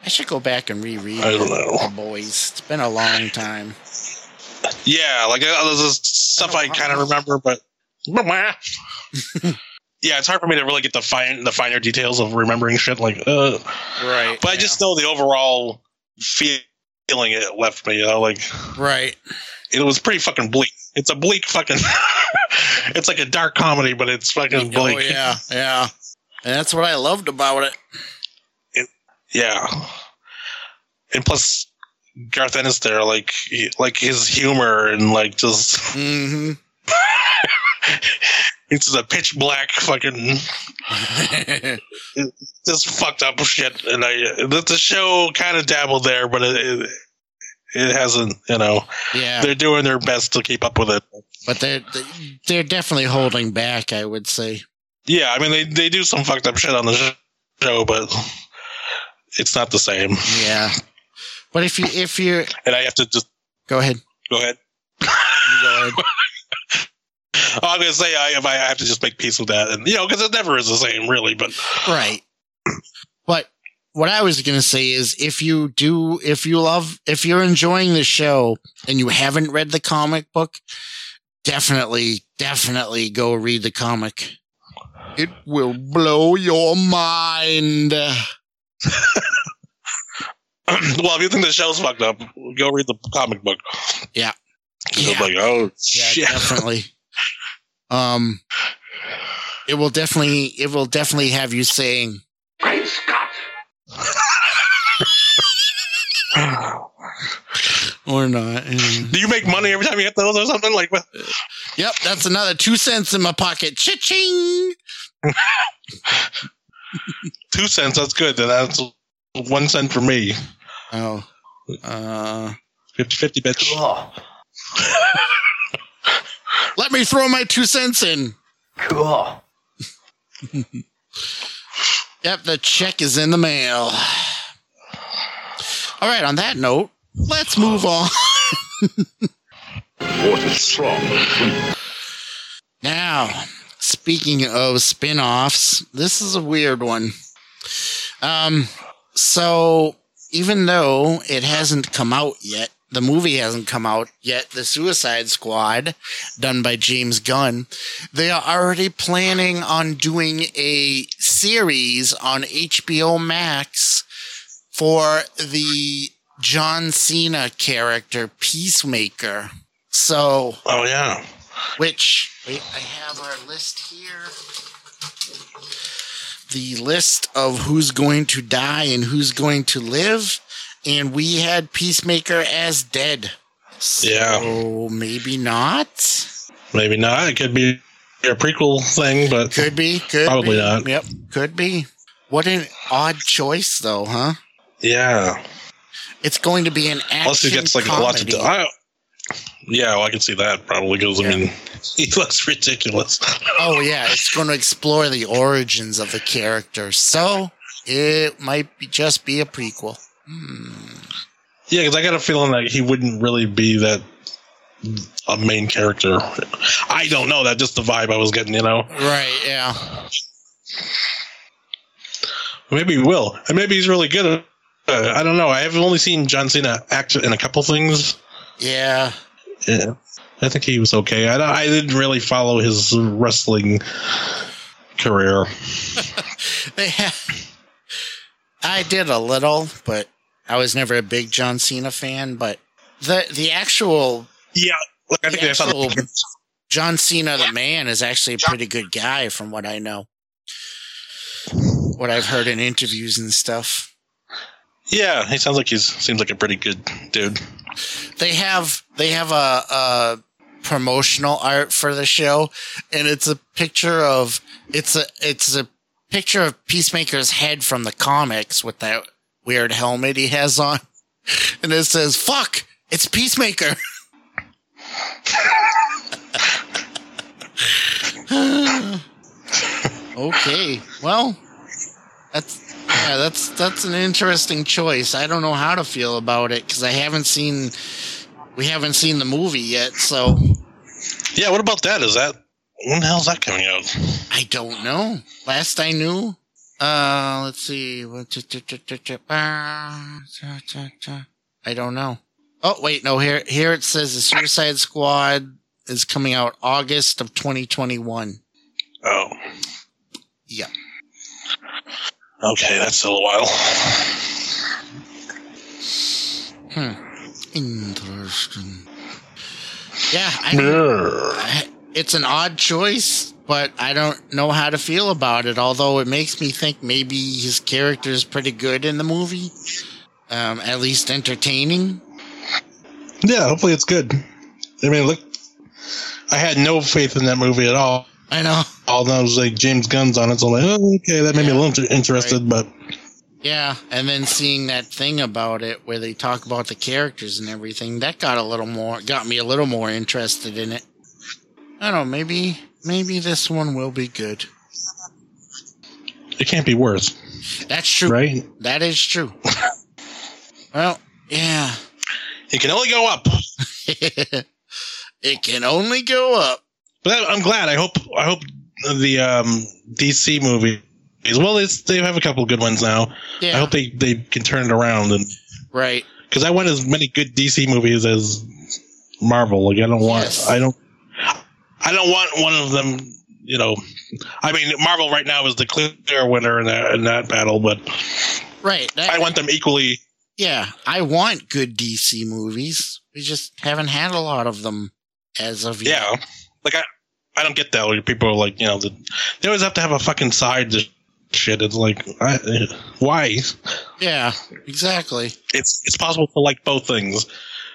I should go back and reread I don't know. the boys. It's been a long time. Yeah, like uh, there's stuff I kind of remember, but yeah, it's hard for me to really get the fine the finer details of remembering shit. Like, uh, Right. but I just know the overall feeling it left me. You know, like Right. it was pretty fucking bleak. It's a bleak fucking. it's like a dark comedy, but it's fucking bleak. Oh yeah, yeah. And that's what I loved about it. Yeah. And plus, Garth Ennis there, like, he, like his humor and like just hmm it's a pitch black fucking just fucked up shit. And I the, the show kind of dabbled there, but it, it it hasn't. You know, yeah, they're doing their best to keep up with it. but they're they're definitely holding back. I would say. Yeah, I mean they they do some fucked up shit on the show, but it's not the same. Yeah. But if you if you And I have to just go ahead, go ahead. go ahead. I'm gonna say I, if I have to just make peace with that, and you know, because it never is the same, really. But Right. But what I was going to say is if you do, if you love, if you're enjoying the show and you haven't read the comic book, definitely, definitely go read the comic. It will blow your mind. well, if you think the show's fucked up, go read the comic book. Yeah. Yeah. like, oh Yeah, shit. definitely. Um, it will definitely, it will definitely have you saying, Great Scott! or not. Do you make money every time you get those or something like? what? Yep, that's another two cents in my pocket. Cha-ching! Two cents. That's good. Then that's one cent for me. Oh. Uh, 50, 50 bitch. Cool. Let me throw my two cents in. Cool. Yep, the check is in the mail. All right, on that note, let's move on. What is strong? Now, speaking of spin-offs, this is a weird one. Um, so even though it hasn't come out yet, the movie hasn't come out yet, the Suicide Squad, done by James Gunn, they are already planning on doing a series on HBO Max for the John Cena character Peacemaker. So, Oh yeah. which wait, I have our list here. The list of who's going to die and who's going to live, and we had Peacemaker as dead. So Yeah. maybe not. Maybe not. It could be a prequel thing, but Could be. Could Probably be. not. Yep. Could be. What an odd choice, though, huh? yeah. It's going to be an action Plus, he gets like a lot to comedy. do. I, yeah, well, I can see that probably because I mean, he looks ridiculous. Oh yeah, it's going to explore the origins of the character. So it might be just be a prequel. Yeah, because I got a feeling that he wouldn't really be that a main character. I don't know. That just the vibe I was getting. You know, Right? Yeah. maybe he will, and maybe he's really good. At, uh, I don't know. I have only seen John Cena act in a couple things. Yeah. Yeah, I think he was okay. I, I didn't really follow his wrestling career. I did a little, but I was never a big John Cena fan. But the the actual Yeah, like I think The I saw the John Cena, the man, is actually a pretty good guy, from what I know. What I've heard in interviews and stuff. Yeah, he sounds like he's seems like a pretty good dude. they have they have a, a promotional art for the show and it's a picture of it's a it's a picture of peacemaker's head from the comics with that weird helmet he has on. And it says fuck it's peacemaker. Okay well that's yeah that's that's an interesting choice. I don't know how to feel about it because i haven't seen we haven't seen the movie yet so. Yeah, what about that? Is that when the hell's that coming out? i don't know. Last i knew uh let's see i don't know oh wait no here here it says the suicide squad is coming out august of 2021 Oh, Yeah. okay, that's still a while. Hmm. Interesting. Yeah, I, mean, it's an odd choice, but I don't know how to feel about it. Although it makes me think maybe his character is pretty good in the movie, um, at least entertaining. Yeah, hopefully it's good. I mean, look, I had no faith in that movie at all. I know. All was like James Gunn's on it, so I'm like, oh, okay, that made me a little inter- interested, but Yeah, and then seeing that thing about it where they talk about the characters and everything, that got a little more, got me a little more interested in it. I don't know, maybe, maybe this one will be good. it can't be worse, That's true. right? That is true. well, yeah. It can only go up. it can only go up. But I'm glad. I hope. I hope the um, DC movie. Is well, they have a couple good ones now. Yeah. I hope they, they can turn it around and right. because I want as many good DC movies as Marvel. Like I don't want. Yes. I don't. I don't want one of them. You know, I mean, Marvel right now is the clear winner in that in that battle, but Right. That- I want them equally. yeah. I want good DC movies. We just haven't had a lot of them as of yet. Yeah, like I, I don't get that. Where people are like, you know, the, they always have to have a fucking side to shit. It's like, I, why? Yeah. Exactly. It's it's possible to like both things.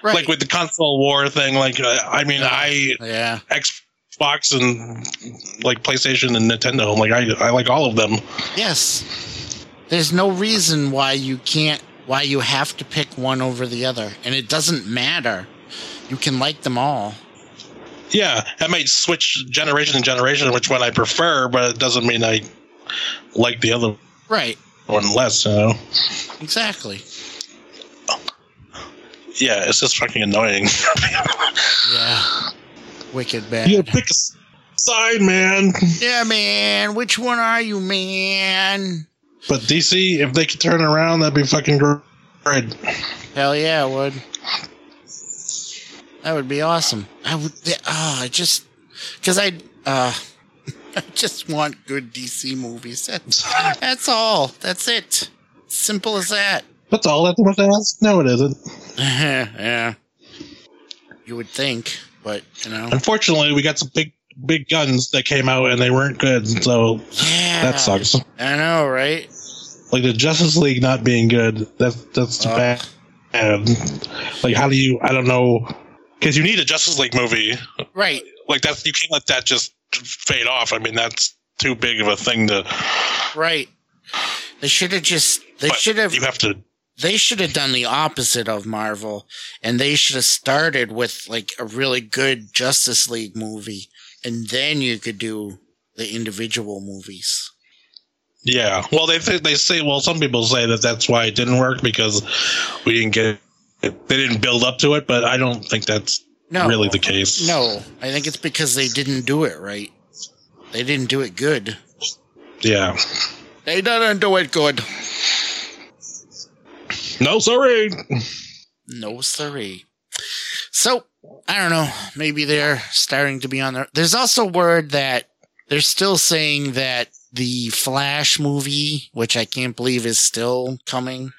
Right. Like with the console war thing. Like, uh, I mean, I yeah. Xbox and like PlayStation and Nintendo. I'm like, I I like all of them. Yes. There's no reason why you can't, why you have to pick one over the other. And it doesn't matter. You can like them all. Yeah, I might switch generation and generation which one I prefer, but it doesn't mean I like the other Right. one less. You know? Exactly. Yeah, it's just fucking annoying. Yeah. Wicked bad. you pick a side, man. Yeah, man. Which one are you, man? But DC, if they could turn around, that'd be fucking great. Hell yeah, it would. That would be awesome. I would. Oh, I just because I. Uh, I just want good DC movies. That's, that's all. That's it. Simple as that. That's all that's much to ask. No, it isn't. yeah. You would think, but you know. Unfortunately, we got some big, big guns that came out and they weren't good. So Yeah. that sucks. I know, right? Like the Justice League not being good. That's that's too Uh. bad. And like, how do you? I don't know. Because you need a Justice League movie. Right. Like that's you can't let that just fade off. I mean, that's too big of a thing to. Right. They should have just. They should have. You have to. They should have done the opposite of Marvel, and they should have started with like a really good Justice League movie, and then you could do the individual movies. Yeah. Well, they th- they say. Well, some people say that that's why it didn't work because we didn't get. They didn't build up to it, but I don't think that's No, really the case. No, I think it's because they didn't do it right. They didn't do it good. Yeah. They didn't do it good. No, sorry. No sorry. So I don't know. Maybe they're starting to be on there. There's also word that they're still saying that the Flash movie, which I can't believe is still coming,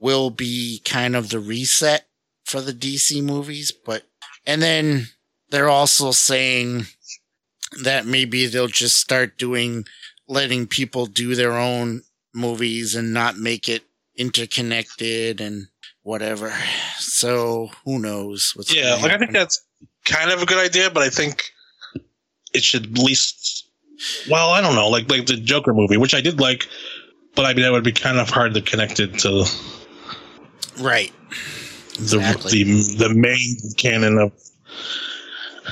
will be kind of the reset for the DC movies. But and then they're also saying that maybe they'll just start doing letting people do their own movies and not make it interconnected and whatever. So who knows what's Yeah, like I think that's kind of a good idea, but I think it should at least. Well, I don't know, like like the Joker movie, which I did like, but I mean that would be kind of hard to connect it to right. the Exactly. the the main canon of.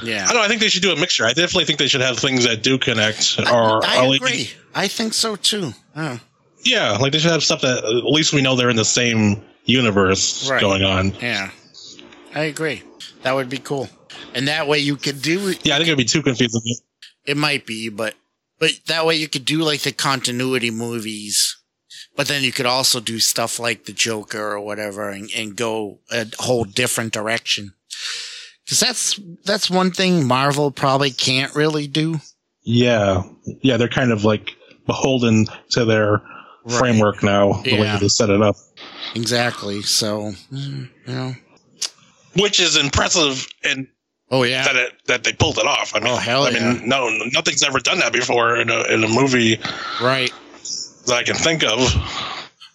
Yeah. I don't know. I think they should do a mixture. I definitely think they should have things that do connect, or I like- agree. I think so too. Huh. Yeah, like they should have stuff that at least we know they're in the same universe Right. going on. Yeah. I agree. That would be cool. And that way you could do Yeah, I think it'd be too confusing. it might be, but but that way you could do like the continuity movies. But then you could also do stuff like the Joker or whatever and, and go a whole different direction. Cause that's, that's one thing Marvel probably can't really do. yeah, yeah, they're kind of like beholden to their Right. framework now, the Yeah. way they set it up, Exactly. So, mm, you know. which is impressive and Oh yeah. that it that they pulled it off. I mean, Oh, hell I yeah. mean, no, nothing's ever done that before in a in a movie Right. that I can think of.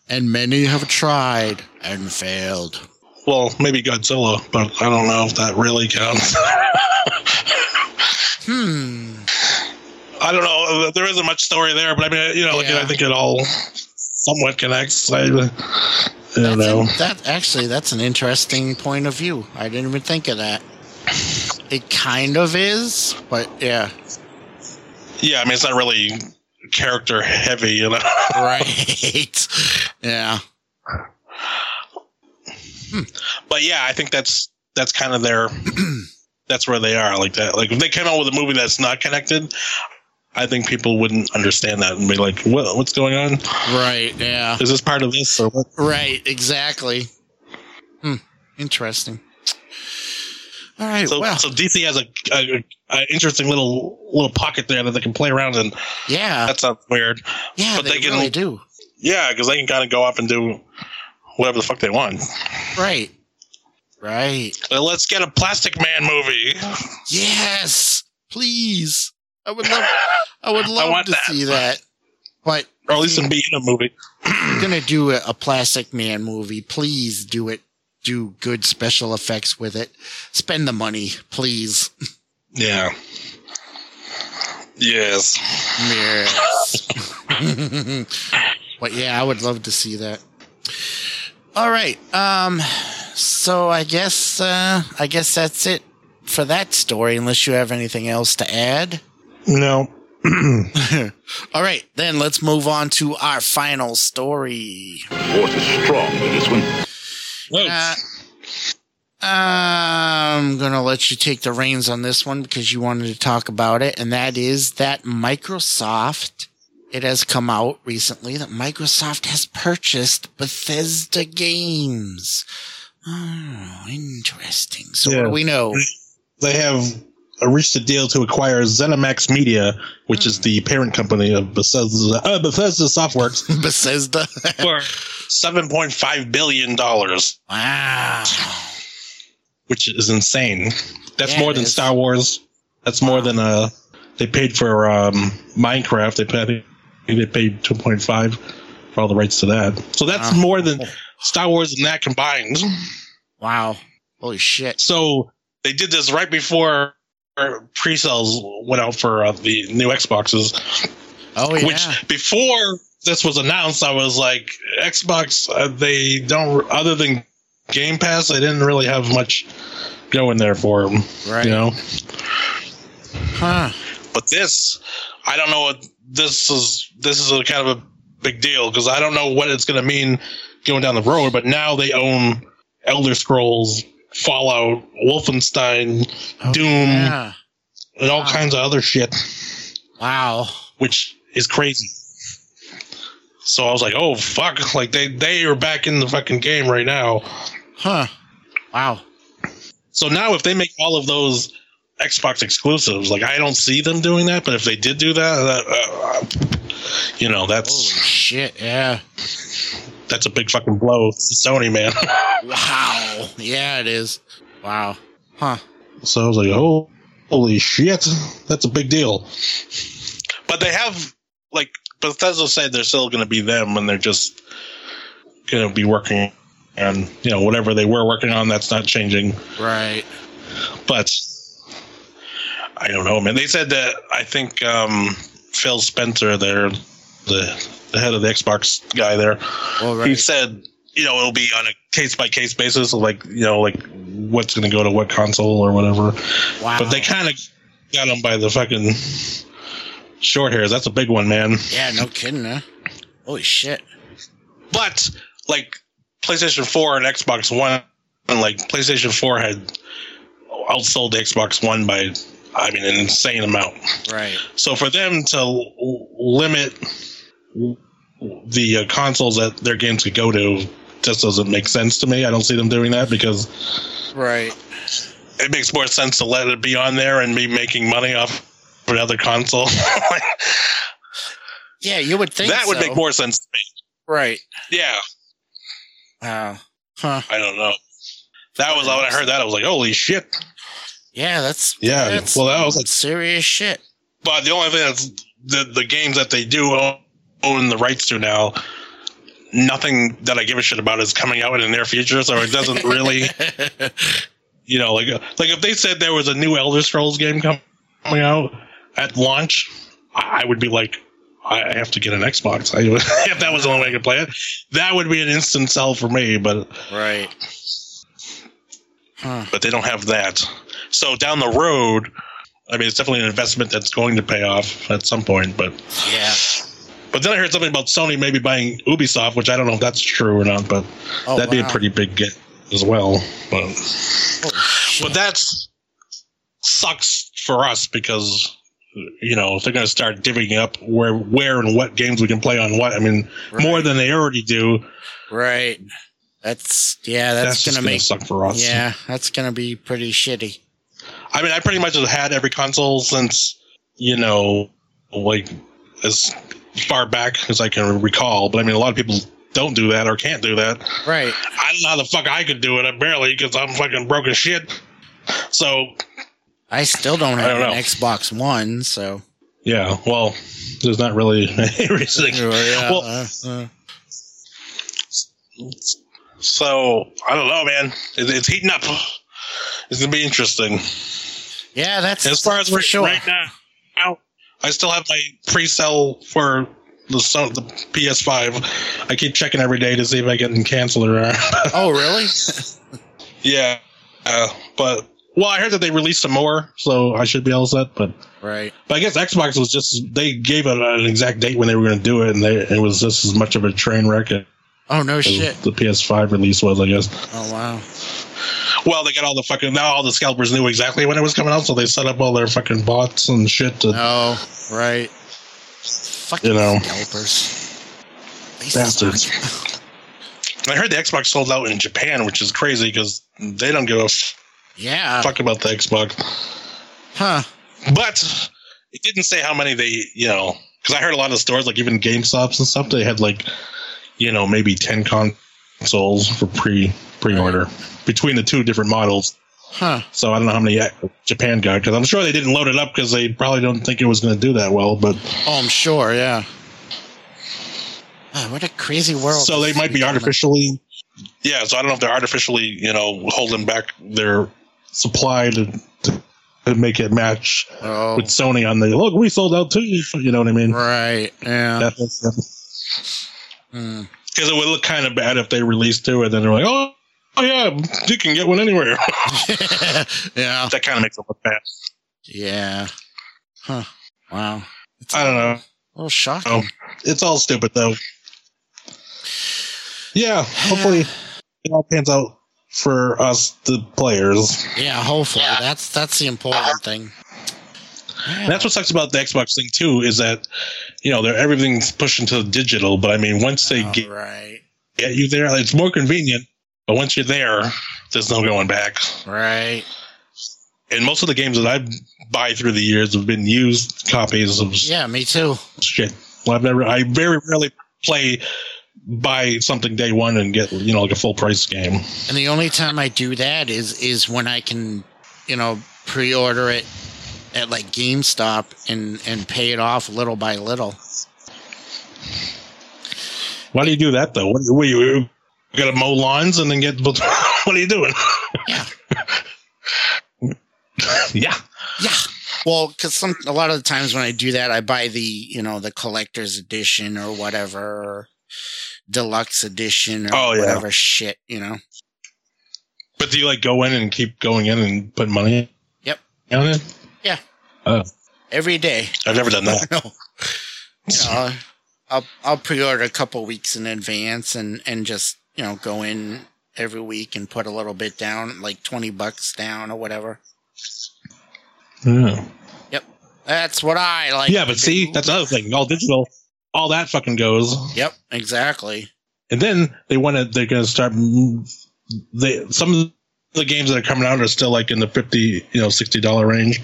And many have tried and failed. Well, maybe Godzilla, but I don't know if that really counts. Hmm. I don't know. Uh, there isn't much story there, but I mean, you know, Yeah. I think it all somewhat connects. I, I don't That's know. an- that actually, that's an interesting point of view. I didn't even think of that. It kind of is, but yeah, Yeah, I mean, it's not really character heavy, you know. right. yeah, hmm. But yeah, I think that's that's kind of their that's where they are like that. Like if they came out with a movie that's not connected, I think people wouldn't understand that and be like, "What? What's going on? right. Yeah, Is this part of this or what?" right. Exactly. Hmm. Interesting. All right. So, well, so DC has a, a, a interesting little little pocket there that they can play around in. yeah, That sounds weird. yeah. but they, they can- really do. Yeah, because they can kind of go off and do whatever the fuck they want. Right. Right. Well, let's get a Plastic Man movie. Yes, please. I would love. I would love want to that. see that. But Or at least to be in a movie. you're gonna do a, a Plastic Man movie. Please do it. Do good special effects with it. Spend the money, please. Yeah. Yes. Yes. but yeah, I would love to see that. All right. Um. So I guess. Uh. I guess that's it for that story. Unless you have anything else to add. No. All right, then let's move on to our final story. Force is strong with this one. Whoa. Uh, I'm gonna let you take the reins on this one because you wanted to talk about it, and that is that Microsoft. It has come out recently that Microsoft has purchased Bethesda Games. Oh, interesting. So what do we know? they have reached a deal to acquire ZeniMax Media, which is the parent company of Bethesda, uh, Bethesda Softworks, Bethesda. for seven point five billion dollars, wow. which is insane. That's Yeah, more than is. Star Wars. That's more than uh they paid for um, Minecraft. They paid, they paid two point five for all the rights to that. So that's Wow. more than Star Wars and that combined. Wow. Holy shit. So they did this right before pre-sales went out for uh, the new Xboxes. Oh yeah. Which before this was announced, I was like, Xbox, uh, they don't other than Game Pass, they didn't really have much going there for them. right. You know, Huh. but this, I don't know what this is. This is a kind of a big deal because I don't know what it's going to mean going down the road. But now they own Elder Scrolls, Fallout, Wolfenstein, Oh, Doom, Yeah. and all Wow. kinds of other shit. Wow. which is crazy. So I was like, "Oh fuck!" Like they they are back in the fucking game right now. Huh. Wow. So now if they make all of those Xbox exclusives, like I don't see them doing that, but if they did do that, that uh, you know, Holy that's shit. Yeah. That's a big fucking blow to Sony, man. Wow. Yeah, it is. Wow. Huh. so I was like, "Oh, holy shit, that's a big deal." But they have like Bethesda said they're still going to be them, and they're just going to be working on you know whatever they were working on. That's not changing. Right. but I don't know, man. They said that I think um, Phil Spencer, there, the the head of the Xbox guy there, Well, he said, you know, it'll be on a case by case basis, like you know, like what's going to go to what console or whatever. Wow. But they kind of got him by the fucking short hairs. That's a big one, man. Yeah, no kidding, huh? Holy shit. But like PlayStation 4 and Xbox One, and like PlayStation 4 had outsold the Xbox One by, I mean, an insane amount. Right. So for them to l- limit the uh, consoles that their games could go to just doesn't make sense to me. I don't see them doing that because Right. it makes more sense to let it be on there and be making money off another console. Yeah, you would think that would make more sense to me. right. Yeah, Wow. Huh. I don't know. That was when I heard that I was like, holy shit. Yeah, that's Yeah, That's well, that was like- serious shit. But the only thing that's the the games that they do own, own the rights to now. Nothing that I give a shit about is coming out in the near future, so it doesn't really, you know, like like if they said there was a new Elder Scrolls game coming out at launch, I I would be like, I have to get an Xbox. I, if that was the only way I could play it, that would be an instant sell for me. But right. Huh. but they don't have that. So down the road, I mean, it's definitely an investment that's going to pay off at some point. But Yeah. But then I heard something about Sony maybe buying Ubisoft, which I don't know if that's true or not. But Oh, that'd be a pretty big get as well. But but that's sucks for us because you know if they're going to start divvying up where where and what games we can play on what. I mean, more than they already do. right. That's yeah. That's, That's, gonna going make suck for us. yeah. That's gonna be pretty shitty. I mean, I pretty much have had every console since, you know, like as far back as I can recall. But I mean, a lot of people don't do that or can't do that. Right. I don't know how the fuck I could do it. I barely because I'm fucking broke as shit. So I still don't have don't an know. Xbox One, so yeah, well, there's not really any reason. yeah. Well- uh, uh, So I don't know, man. It, it's heating up. It's gonna be interesting. yeah. That's As far as for right, sure. right now, now, I still have my pre-sale for the Son- the PS5. I keep checking every day to see if I can cancel it or not. Oh, really? yeah, uh, but well, I heard that they released some more, so I should be all set. But right. but I guess Xbox was just they gave it an exact date when they were going to do it, and they, it was just as much of a train wreck Oh no shit. the PS5 release was, I guess. Oh wow. Well, they got all the fucking now all the scalpers knew exactly when it was coming out, so they set up all their fucking bots and shit to Oh right. Fucking You know. scalpers. They Bastards. I heard the Xbox sold out in Japan, which is crazy because they don't give a f- Yeah. fuck about the Xbox. Huh. But it didn't say how many they, you know, because I heard a lot of stores, like even GameStops and stuff, they had like, you know, maybe ten consoles for pre pre order between the two different models. Huh. So I don't know how many Japan got because I'm sure they didn't load it up because they probably don't think it was going to do that well. But Oh, I'm sure. Yeah. Ah, what a crazy world. so they might be artificially, yeah. So I don't know if they're artificially, you know, holding back their supply to, to, to make it match Oh. with Sony on the look. We sold out too. You know what I mean? Right. Yeah. Because Hmm. it would look kind of bad if they released two and then they're like, oh, oh yeah, you can get one anywhere. yeah. that kind of makes it look bad. Yeah. Huh. Wow. It's I don't know. A little shocking. Oh, it's all stupid though. Yeah, hopefully it all pans out for us, the players. Yeah. Hopefully, that's that's the important thing. And that's what sucks about the Xbox thing too is that you know they're everything's pushing to digital, but I mean once they All get, right. get you there, it's more convenient. But once you're there, there's no going back. Right. And most of the games that I buy through the years have been used copies of Yeah. Me too. shit. Well, I've never, I very rarely play buy something day one and get you know like a full price game. And the only time I do that is is when I can, you know, pre-order it at like GameStop and and pay it off little by little. Why do you do that though? What, what you, got to mow lawns and then get? what are you doing? Yeah. yeah, Yeah. Well, because some a lot of the times when I do that, I buy the you know the collector's edition or whatever, deluxe edition or Oh, yeah. whatever shit, you know. but do you like go in and keep going in and put money? Yep. On it? Yeah. Oh, Every day. I've never done that. No. You know, I'll I'll pre-order a couple weeks in advance and and just you know go in every week and put a little bit down, like twenty bucks down or whatever. Yeah. Yep. That's what I like. yeah, but see, do. that's another thing. All digital, all that fucking goes. Yep, exactly. and then they want to they're going to start they some of the games that are coming out are still like in the 50 you know 60 dollar range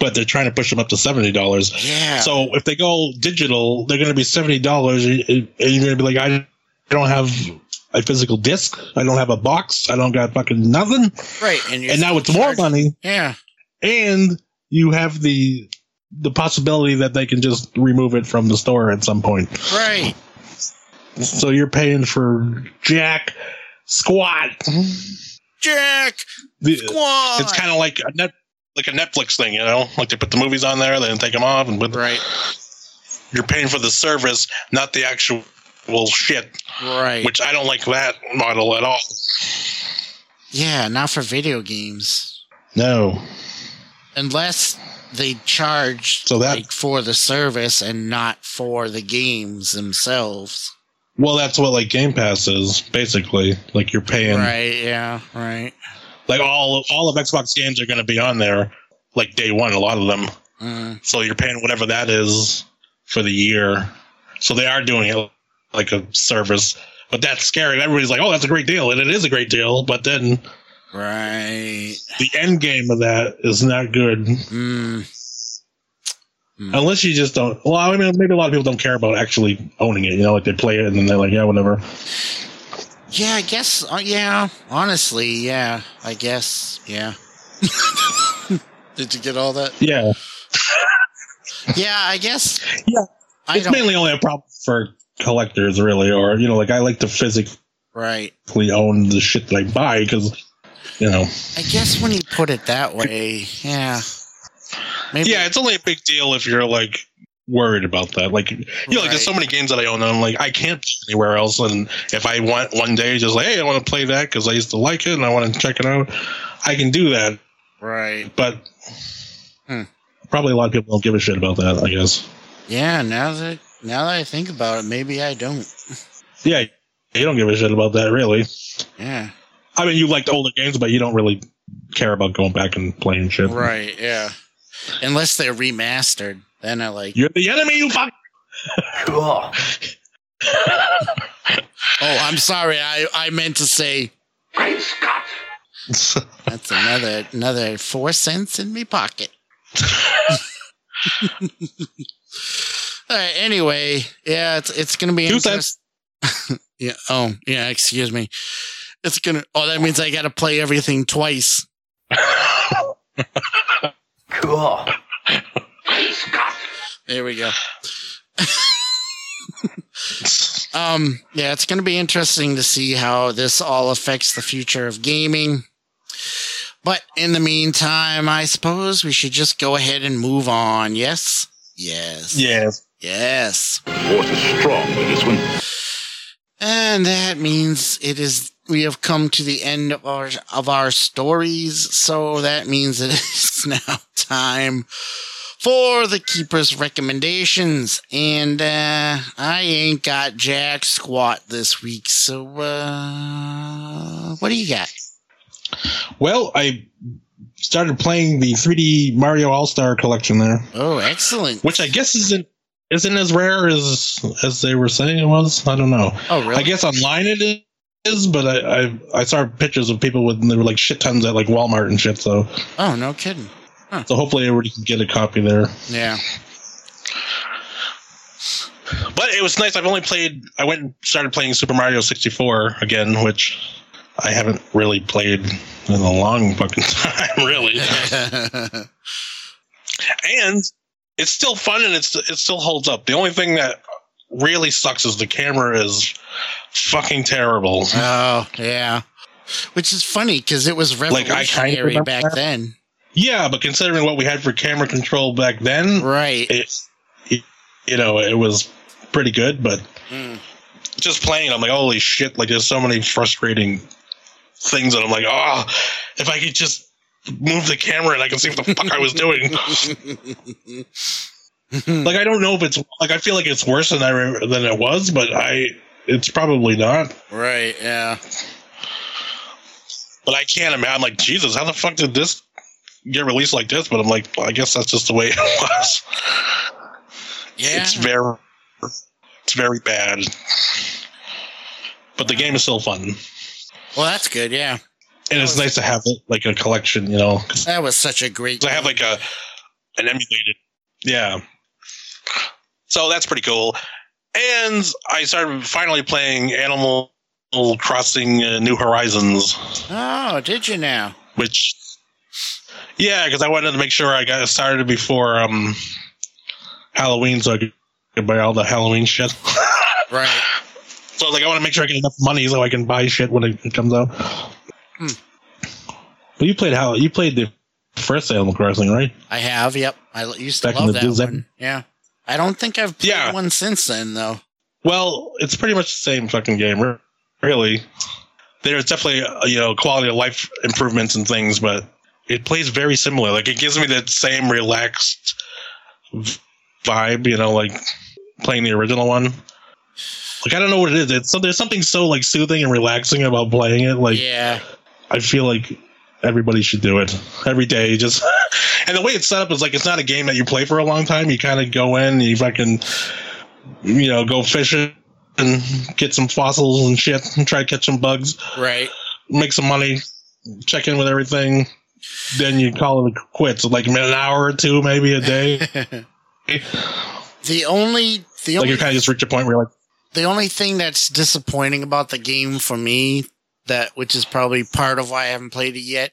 but they're trying to push them up to seventy dollars. Yeah. So if they go digital, they're going to be seventy dollars, and you're going to be like, I don't have a physical disc, I don't have a box, I don't got fucking nothing, right. And, and now it's more money, Yeah. and you have the the possibility that they can just remove it from the store at some point. Right. So you're paying for jack squat. Jack. The- Squad. it's kind of like a net, like a Netflix thing, you know, like they put the movies on there, then take them off, and put, right. you're paying for the service, not the actual shit. Right. Which I don't like that model at all. yeah. Not for video games. No, unless they charge So that- like for the service and not for the games themselves. well, that's what like Game Pass is basically. Like you're paying, right, yeah, right. like all all of Xbox games are going to be on there, like day one. A lot of them. Mm, So you're paying whatever that is for the year. So they are doing it like a service. But that's scary. Everybody's like, "Oh, that's a great deal," and it is a great deal. But then right. the end game of that is not good, Mm, unless you just don't. Well, I mean, maybe a lot of people don't care about actually owning it. You know, like they play it and then they're like, "Yeah, whatever." yeah, I guess. Uh, yeah, honestly, yeah, I guess. Yeah. Did you get all that? Yeah, Yeah, I guess. Yeah. I it's mainly only a problem for collectors, really, or you know, like I like to physically right. own the shit that I buy because, you know, I guess when you put it that way, yeah. Maybe. yeah, it's only a big deal if you're like worried about that. Like, you know, like there's so many games that I own, and I'm like, I can't play anywhere else. And if I want one day, just like, hey, I want to play that because I used to like it and I want to check it out, I can do that. Right. But Hmm. probably a lot of people don't give a shit about that. I guess. Yeah. Now that now that I think about it, maybe I don't. Yeah, you don't give a shit about that, really. Yeah. I mean, you liked older games, but you don't really care about going back and playing shit. Right. Yeah. Unless they're remastered, then I like. You're the enemy, you fuck. Oh, I'm sorry. I I meant to say. Great Scott! That's another another four cents in me pocket. All right. Anyway, yeah, it's it's gonna be Two interest- yeah. Oh, yeah. Excuse me. It's gonna. Oh, that means I got to play everything twice. Cool. There we go. um, yeah, it's going to be interesting to see how this all affects the future of gaming. But in the meantime, I suppose we should just go ahead and move on. Yes? Yes. Yes. Yes. Force is strong with this one. And that means it is we have come to the end of our of our stories, so that means it is now time for the keeper's recommendations. And uh I ain't got jack squat this week, so uh what do you got? Well, I started playing the 3D Mario All Star collection there, Oh, excellent. which I guess isn't isn't as rare as as they were saying it was. I don't know. Oh, really? I guess online it is, but I, I I saw pictures of people with they were like shit tons at like Walmart and shit. So Oh, no kidding. so hopefully everybody can get a copy there. Yeah. But it was nice. I've only played. I went and started playing Super Mario 64 again, which I haven't really played in a long fucking time, really. and it's still fun and it's it still holds up. The only thing that really sucks is the camera is fucking terrible. oh, yeah. Which is funny because it was Like, revolutionary remember back that. then. Yeah, but considering what we had for camera control back then, Right. it, it you know it was pretty good. But Mm. just playing, I'm like, holy shit! Like, there's so many frustrating things that I'm like, oh, if I could just move the camera and I can see what the fuck I was doing. like, I don't know if it's like I feel like it's worse than I re- than it was, but I it's probably not. right. Yeah. But I can't imagine. I'm like, Jesus, how the fuck did this get released like this? But I'm like, well, I guess that's just the way it was. Yeah. It's very, it's very bad. But the game is still fun, well, that's good. Yeah. And it's nice to have like a collection. You know. That was such a great. I have like a, an emulated. Yeah. So that's pretty cool. And I started finally playing Animal Crossing uh, New Horizons, Oh, did you now? which, yeah, because I wanted to make sure I got started before um, Halloween so I could buy all the Halloween shit. Right. So I was like, I want to make sure I get enough money so I can buy shit when it comes out. But you played how you played the first Animal Crossing, right? I have. Yep. I used to Back in love the that days, one. Yeah. I don't think I've played Yeah. one since then, though. Well, it's pretty much the same fucking game, really. There's definitely uh, you know quality of life improvements and things, but it plays very similar. Like it gives me that same relaxed vibe, you know, like playing the original one. Like I don't know what it is. It's so there's something so like soothing and relaxing about playing it. Like yeah. I feel like everybody should do it every day. Just and the way it's set up is like it's not a game that you play for a long time. You kind of go in, you fucking, you know, go fishing and get some fossils and shit, and try to catch some bugs, Right. make some money, check in with everything. Then you call it quits. Like an hour or two, maybe a day. The only the like only you kind of just reach a point where you're like, the only thing that's disappointing about the game for me that which is probably part of why I haven't played it yet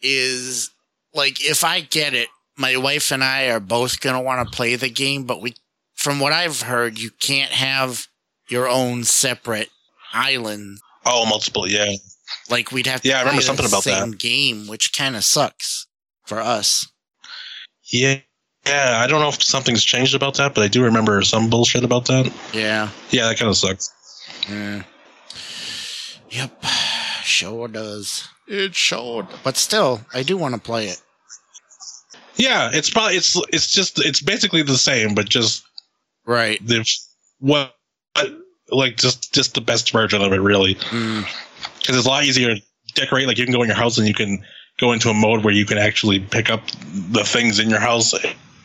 is like if I get it, my wife and I are both gonna want to play the game, but we from what I've heard, you can't have your own separate island. oh, multiple, yeah. Like we'd have to Yeah, I remember something the about that. game, which kind of sucks for us. Yeah. Yeah, I don't know if something's changed about that, but I do remember some bullshit about that. Yeah. Yeah, that kind of sucks. Yeah. Yep. Sure does. It sure. But still, I do want to play it. Yeah, it's probably it's it's just it's basically the same, but just Right. the what like just just the best version of it, really, Mm. because it's a lot easier to decorate. Like you can go in your house and you can go into a mode where you can actually pick up the things in your house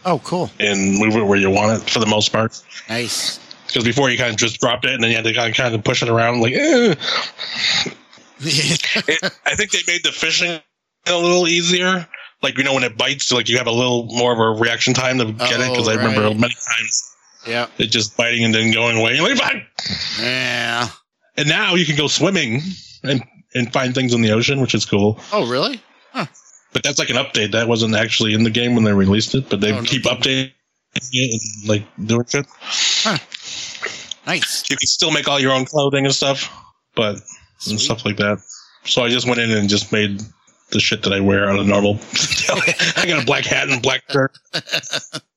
Oh, cool. and move it where you want it for the most part. Nice. Because before you kind of just dropped it and then you had to kind of, push it around like. Eh. It, I think they made the fishing a little easier. Like you know when it bites, like you have a little more of a reaction time to get it. Because Oh, I remember many times yeah, it just biting and then going away. Like, "Fuck." Yeah. And now you can go swimming and and find things in the ocean, which is cool. Oh, really? But that's like an update. That wasn't actually in the game when they released it, but they Oh, no keep kidding. updating it and like doing shit. Nice. You can still make all your own clothing and stuff, but Sweet. and stuff like that. So I just went in and just made the shit that I wear on a normal. I got a black hat and black shirt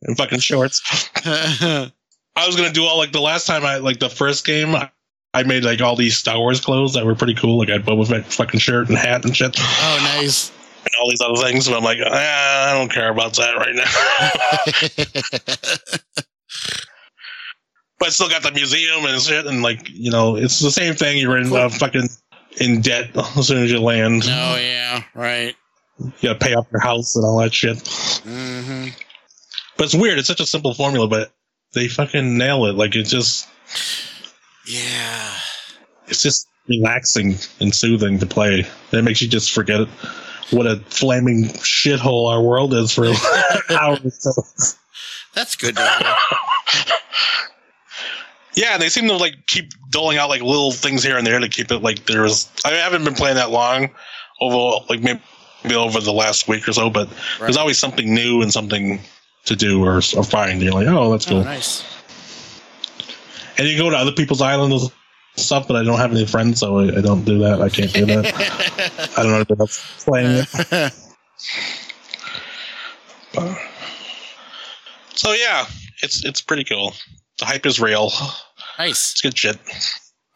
and fucking shorts. I was gonna do all like the last time I like the first game. I, I made like all these Star Wars clothes that were pretty cool. Like I had Boba Fett fucking shirt and hat and shit, oh, nice. and all these other things. But I'm like, ah, I don't care about that right now. But I still got the museum and shit, and like you know, it's the same thing. You're in uh, fucking in debt as soon as you land. oh, yeah. Right. You gotta pay off your house and all that shit. hmm But it's weird. It's such a simple formula, but they fucking nail it. Like it's just, Yeah. it's just relaxing and soothing to play. It makes you just forget it. What a flaming shithole our world is for hours. That's good. yeah, they seem to like keep doling out like little things here and there to keep it like there's. I haven't been playing that long, over like maybe over the last week or so, but there's always something new and something to do or, or find. You're like, oh, that's Oh, cool. nice. And you go to other people's islands and stuff, but I don't have any friends, so I, I don't do that. I can't do that. I don't know if that's playing it. but, So yeah, it's it's pretty cool. The hype is real. nice. It's good shit.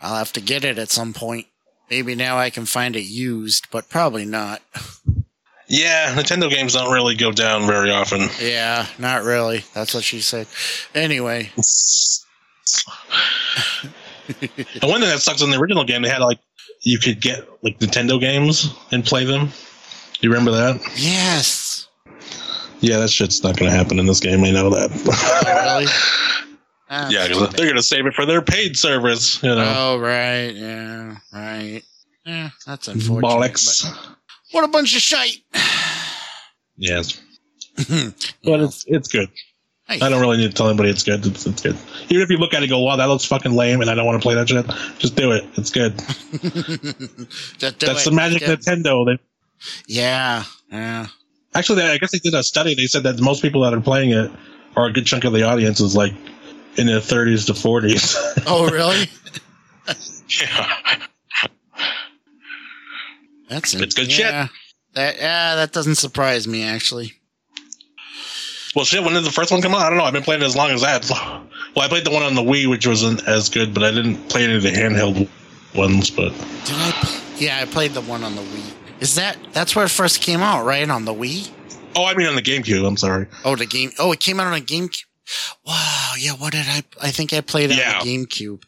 I'll have to get it at some point. Maybe now I can find it used, but probably not. Yeah, Nintendo games don't really go down very often. Yeah, not really. That's what she said. Anyway, and one thing that sucks in the original game, they had like you could get like Nintendo games and play them. Do You remember that? yes. Yeah, that shit's not going to happen in this game. I know that. Oh, really? Ah, yeah, 'cause they're going to save it for their paid service. You know, Oh, right. Yeah, right. Yeah, that's unfortunate. bollocks. What a bunch of shite. Yes. but it's it's good. Nice. I don't really need to tell anybody it's good. It's, it's good. Even if you look at it and go, wow, that looks fucking lame and I don't want to play that shit, just do it. It's good. Just That's it. the magic Good. Nintendo. They, Yeah, yeah. actually, I guess they did a study. They said that most people that are playing it, or a good chunk of the audience, is like in their 30s to 40s. Oh, really? yeah. That's It's good shit. yeah. That yeah, that doesn't surprise me actually. Well, shit, when did the first one come out? I don't know. I've been playing it as long as that. Well, I played the one on the Wii, which wasn't as good, but I didn't play any of the handheld ones. But Did I? Yeah, I played the one on the Wii. Is that that's where it first came out, right? On the Wii? oh, I mean on the GameCube. I'm sorry. Oh, the game. Oh, it came out on a GameCube. Wow. Yeah. What did I? I think I played it Yeah. on the GameCube.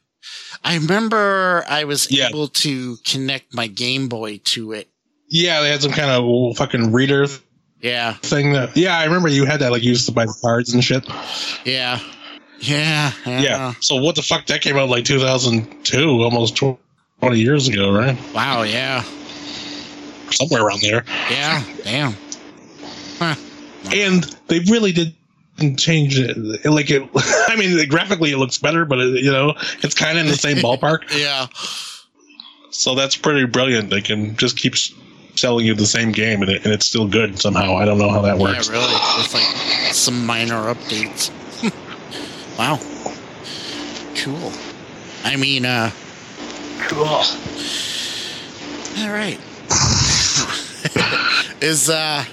I remember I was Yeah. able to connect my Game Boy to it. Yeah, they had some kind of fucking reader Yeah. thing. That, yeah, I remember you had that. Like you used to buy cards and shit. Yeah. Yeah. Yeah. Yeah. So what the fuck? That came out like 2002, almost 20 years ago, right? Wow. Yeah. Somewhere around there. Yeah. Damn. Huh. And they really did change it. Like it, I mean, graphically it looks better, but it, you know, it's kind of in the same ballpark. Yeah. So that's pretty brilliant. They can just keep selling you the same game and, it, and it's still good somehow. I don't know how that works. Yeah, really. With like some minor updates. wow. Cool. I mean, uh. Cool. All right. is uh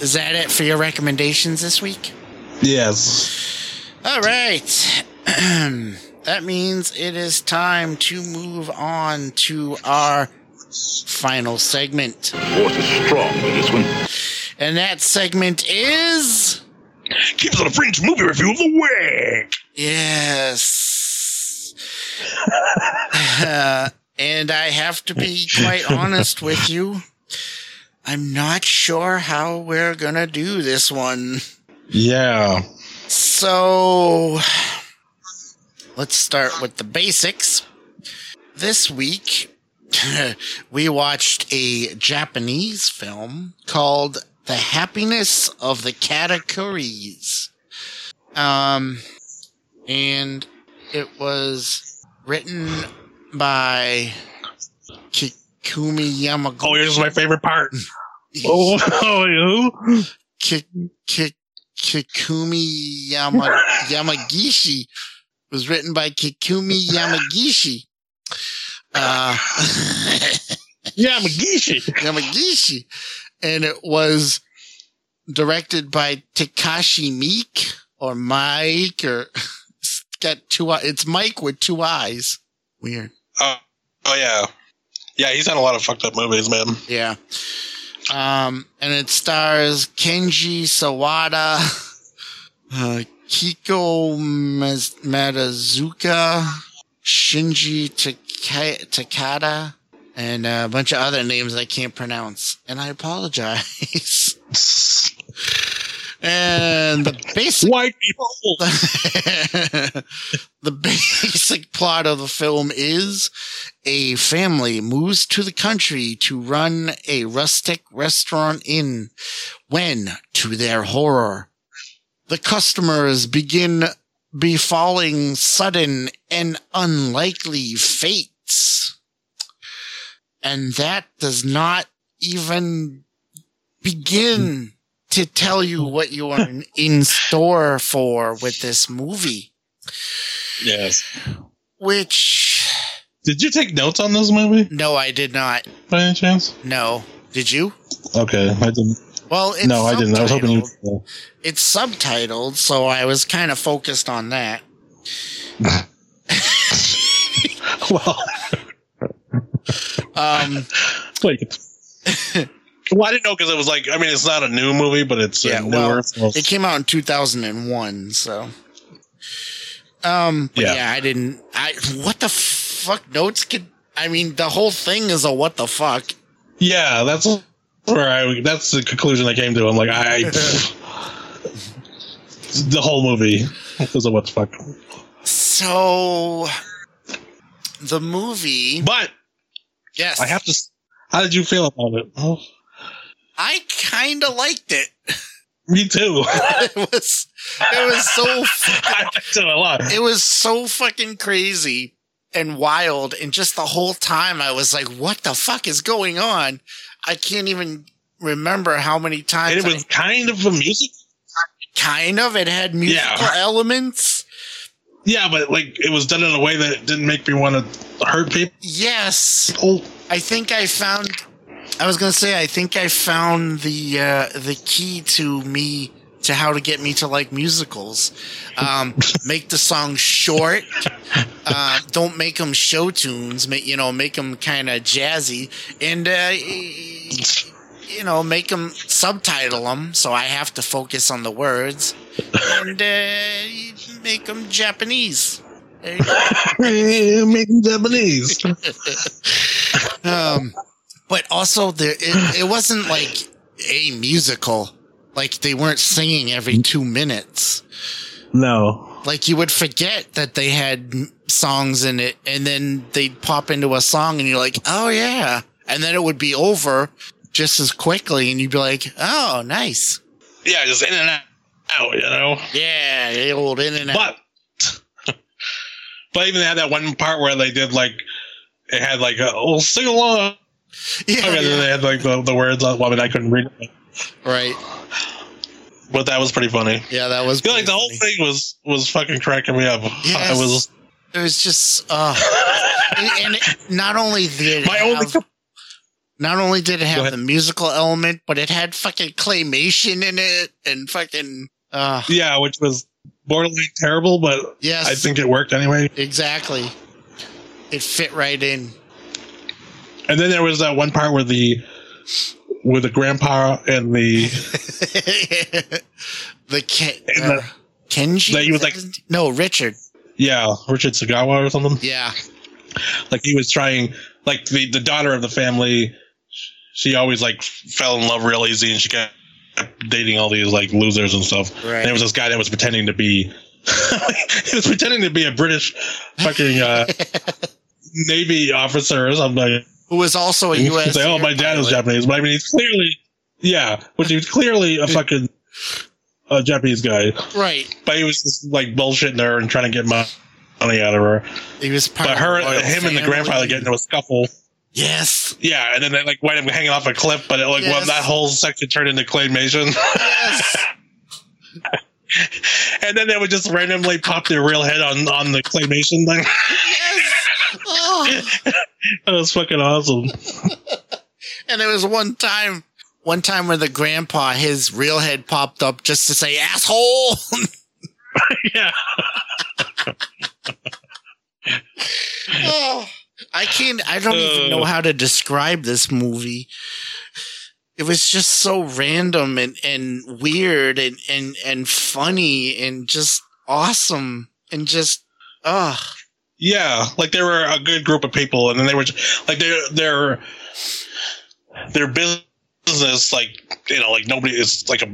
is that it for your recommendations this week? Yes. All right. that means it is time to move on to our final segment. Force is strong in this one. And that segment is Keepers of the Fringe movie review of the week. Yes. Uh, and I have to be quite honest with you. I'm not sure how we're going to do this one. Yeah. So let's start with the basics. This week, we watched a Japanese film called The Happiness of the Katakuris. Um, and it was written by Kikumi Yamaguchi. Oh, here's my favorite part. Oh, who? Ki- Ki- Kikumi Yama- Yamagishi was written by Kikumi Yamagishi. Uh, Yeah, Magishi. Yamagishi. And it was directed by Takashi Meek or Mike or it's got two eye- it's Mike with two eyes. Weird. Oh, oh yeah. Yeah, he's done a lot of fucked up movies, man. Yeah. Um, and it stars Kenji Sawada, uh, Kiko Maz- Matazuka, Shinji Taka- Takada, and a bunch of other names I can't pronounce. And I apologize. and the basic White people. the basic plot of the film is a family moves to the country to run a rustic restaurant inn when, to their horror, the customers begin befalling sudden and unlikely fates. And that does not even begin to tell you what you are in- in store for with this movie, Yes. which Did you take notes on this movie no, I did not. by any chance? No, did you? Okay, I didn't. Well, it's no, I didn't. I was hoping you. It's subtitled, so I was kind of focused on that. well, Um, like. well, I didn't know because it was like. I mean, it's not a new movie, but it's Yeah, well, newer. so- it came out in 2001, so. Um, yeah. Yeah. I didn't. I what the fuck notes could. I mean, the whole thing is a what the fuck. yeah, that's where I. That's the conclusion I came to. I'm like, I. the whole movie is a what the fuck. So, the movie. But Yes, I have to. How did you feel about it? Oh, I kind of liked it. Me too. it was it was so fucking, I it a lot. it was so fucking crazy and wild and just the whole time I was like what the fuck is going on? I can't even remember how many times And it I- was kind of a music. kind of it had musical Yeah. elements. Yeah, but like it was done in a way that didn't make me want to hurt people. Yes. Oh. I think I found I was going to say I think I found the uh the key to me to how to get me to like musicals. Um make the song short. Uh, don't make them show tunes, make you know, make them kind of jazzy and uh you know, make them subtitle them so I have to focus on the words and uh make them Japanese. Go. Making Japanese. um, but also there it, it wasn't like a musical. Like they weren't singing every two minutes. No. Like you would forget that they had songs in it, and then they'd pop into a song, and you're like, "Oh yeah," and then it would be over just as quickly, and you'd be like, "Oh, nice, Yeah, just in and out, you know. yeah, the old in and out." But but even they had that one part where they did like it had like a oh sing along. Yeah, I mean, yeah. they had like the, the words. on- Well, I mean, I couldn't read it, right, but that was pretty funny. yeah, that was I like the whole pretty thing was was fucking cracking me up. Yes. I was. It was just, uh, and, and it, not only did it my only. Not only did it have the musical element, but it had fucking claymation in it and fucking uh Yeah, which was borderline terrible, but yes, I think it worked anyway. exactly. It fit right in. And then there was that one part where the with the grandpa and the the Ken, And uh, the- Kenji. that he was like- no Richard. yeah Richard Sagawa or something. Yeah, Like he was trying, like the the daughter of the family. She always like fell in love real easy, and she kept dating all these like losers and stuff. Right. And there was this guy that was pretending to be. he was pretending to be a British fucking uh, Navy officer or something. Who was also a U.S. say, "Oh, my dad is. Japanese," but I mean, he's clearly, yeah, which he's clearly a fucking a Japanese guy, Right. but he was just like bullshitting her and trying to get mo- money out of her. He was part But her, him, and the grandfather get into a scuffle. Yes. Yeah, and then they like wind up hanging off a cliff, but it, like Yes. when that whole section turned into claymation, Yes. and then they would just randomly pop their real head on on the claymation thing. yes. Oh. that was fucking awesome. And there was one time, one time where the grandpa, his real head popped up just to say asshole. yeah, oh, I can't, I don't even know Uh. how to describe this movie. It was just so random and, and weird and, and, and funny and just awesome and just, oh, yeah, like they were a good group of people, and then they were just, like their their their business, like you know, like nobody is like a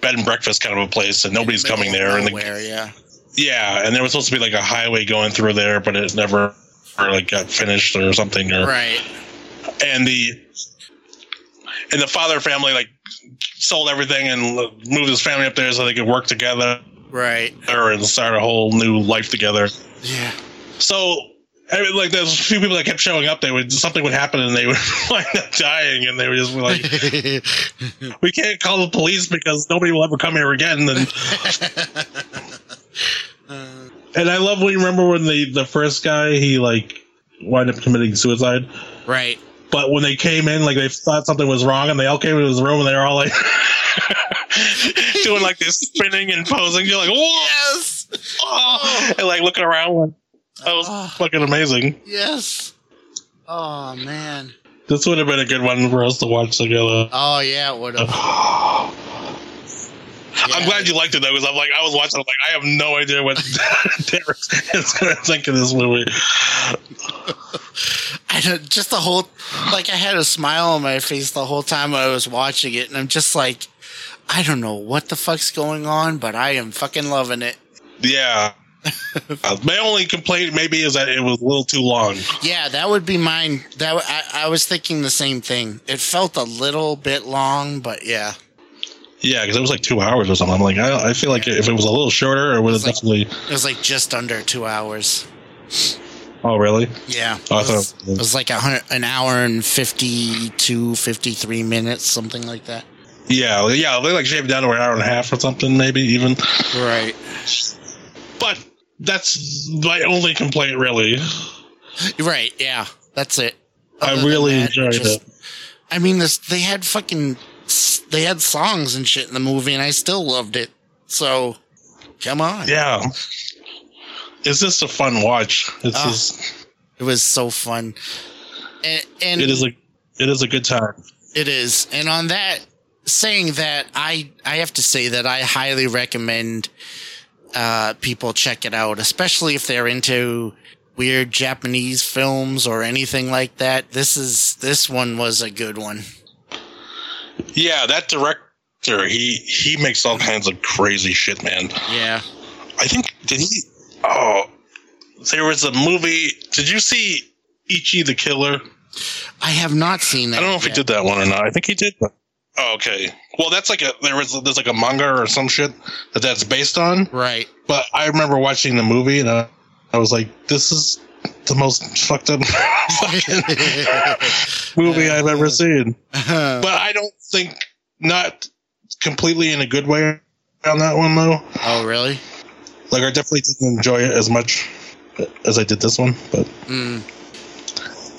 bed and breakfast kind of a place, and nobody's coming there, and the, Nowhere, yeah. yeah, and there was supposed to be like a highway going through there, but it never or like got finished or something, or Right. and the and the father family like sold everything and moved his family up there so they could work together Right. or and start a whole new life together. Yeah. So, I mean, like, there's a few people that kept showing up. They would something would happen, and they would wind up dying, and they were just like, "We can't call the police because nobody will ever come here again." And and I love when you remember when the the first guy he like wound up committing suicide. right. But when they came in, like they thought something was wrong, and they all came into his room, and they were all like doing like this spinning and posing. You're like, "Whoa!" Yes. Oh, and like looking around. That was Oh. fucking amazing. Yes. Oh man. This would have been a good one for us to watch together. Oh yeah, it would have. I'm glad you liked it though, because I'm like, I was watching. I'm like, I have no idea what Derek is going to think of this movie. I don't, just the whole like I had a smile on my face the whole time I was watching it, and I'm just like, I don't know what the fuck's going on, but I am fucking loving it. Yeah. Uh, my only complaint maybe is that it was a little too long. Yeah, that would be mine. That w- I, I was thinking the same thing. It felt a little bit long, but yeah, Yeah, because it was like two hours or something. I'm like, I, I feel like if it was a little shorter, it would have like- definitely. It was like just under two hours. Oh, really? Yeah. Oh, I it, was, it was like a hundred, an hour and 52, 53 minutes, something like that. Yeah, yeah. They like shaved down to an hour and a half or something, maybe even. Right. But that's my only complaint, really. Right. Yeah. That's it. I Other than really that, enjoyed just- it. I mean, this they had fucking they had songs and shit in the movie, and I still loved it. So, come on. Yeah. It's just a fun watch. It's Ah. just, It was so fun. And, and it is a it is a good time. It is. And on that, saying that, I, I have to say that I highly recommend uh, people check it out, especially if they're into weird Japanese films or anything like that. This is this one was a good one. Yeah, that director, he he makes all kinds of crazy shit, man. Yeah. I think did he? Oh, there was a movie. Did you see Ichi the Killer? I have not seen that. I don't know if he did that one or not. I think he did. But, oh, okay. Well, that's like a there was there's like a manga or some shit that that's based on. Right. But I remember watching the movie and I, I was like, this is the most fucked up fucking movie I've ever seen. But I don't think not completely in a good way on that one though. oh, really? Like I definitely didn't enjoy it as much as I did this one. But Mm.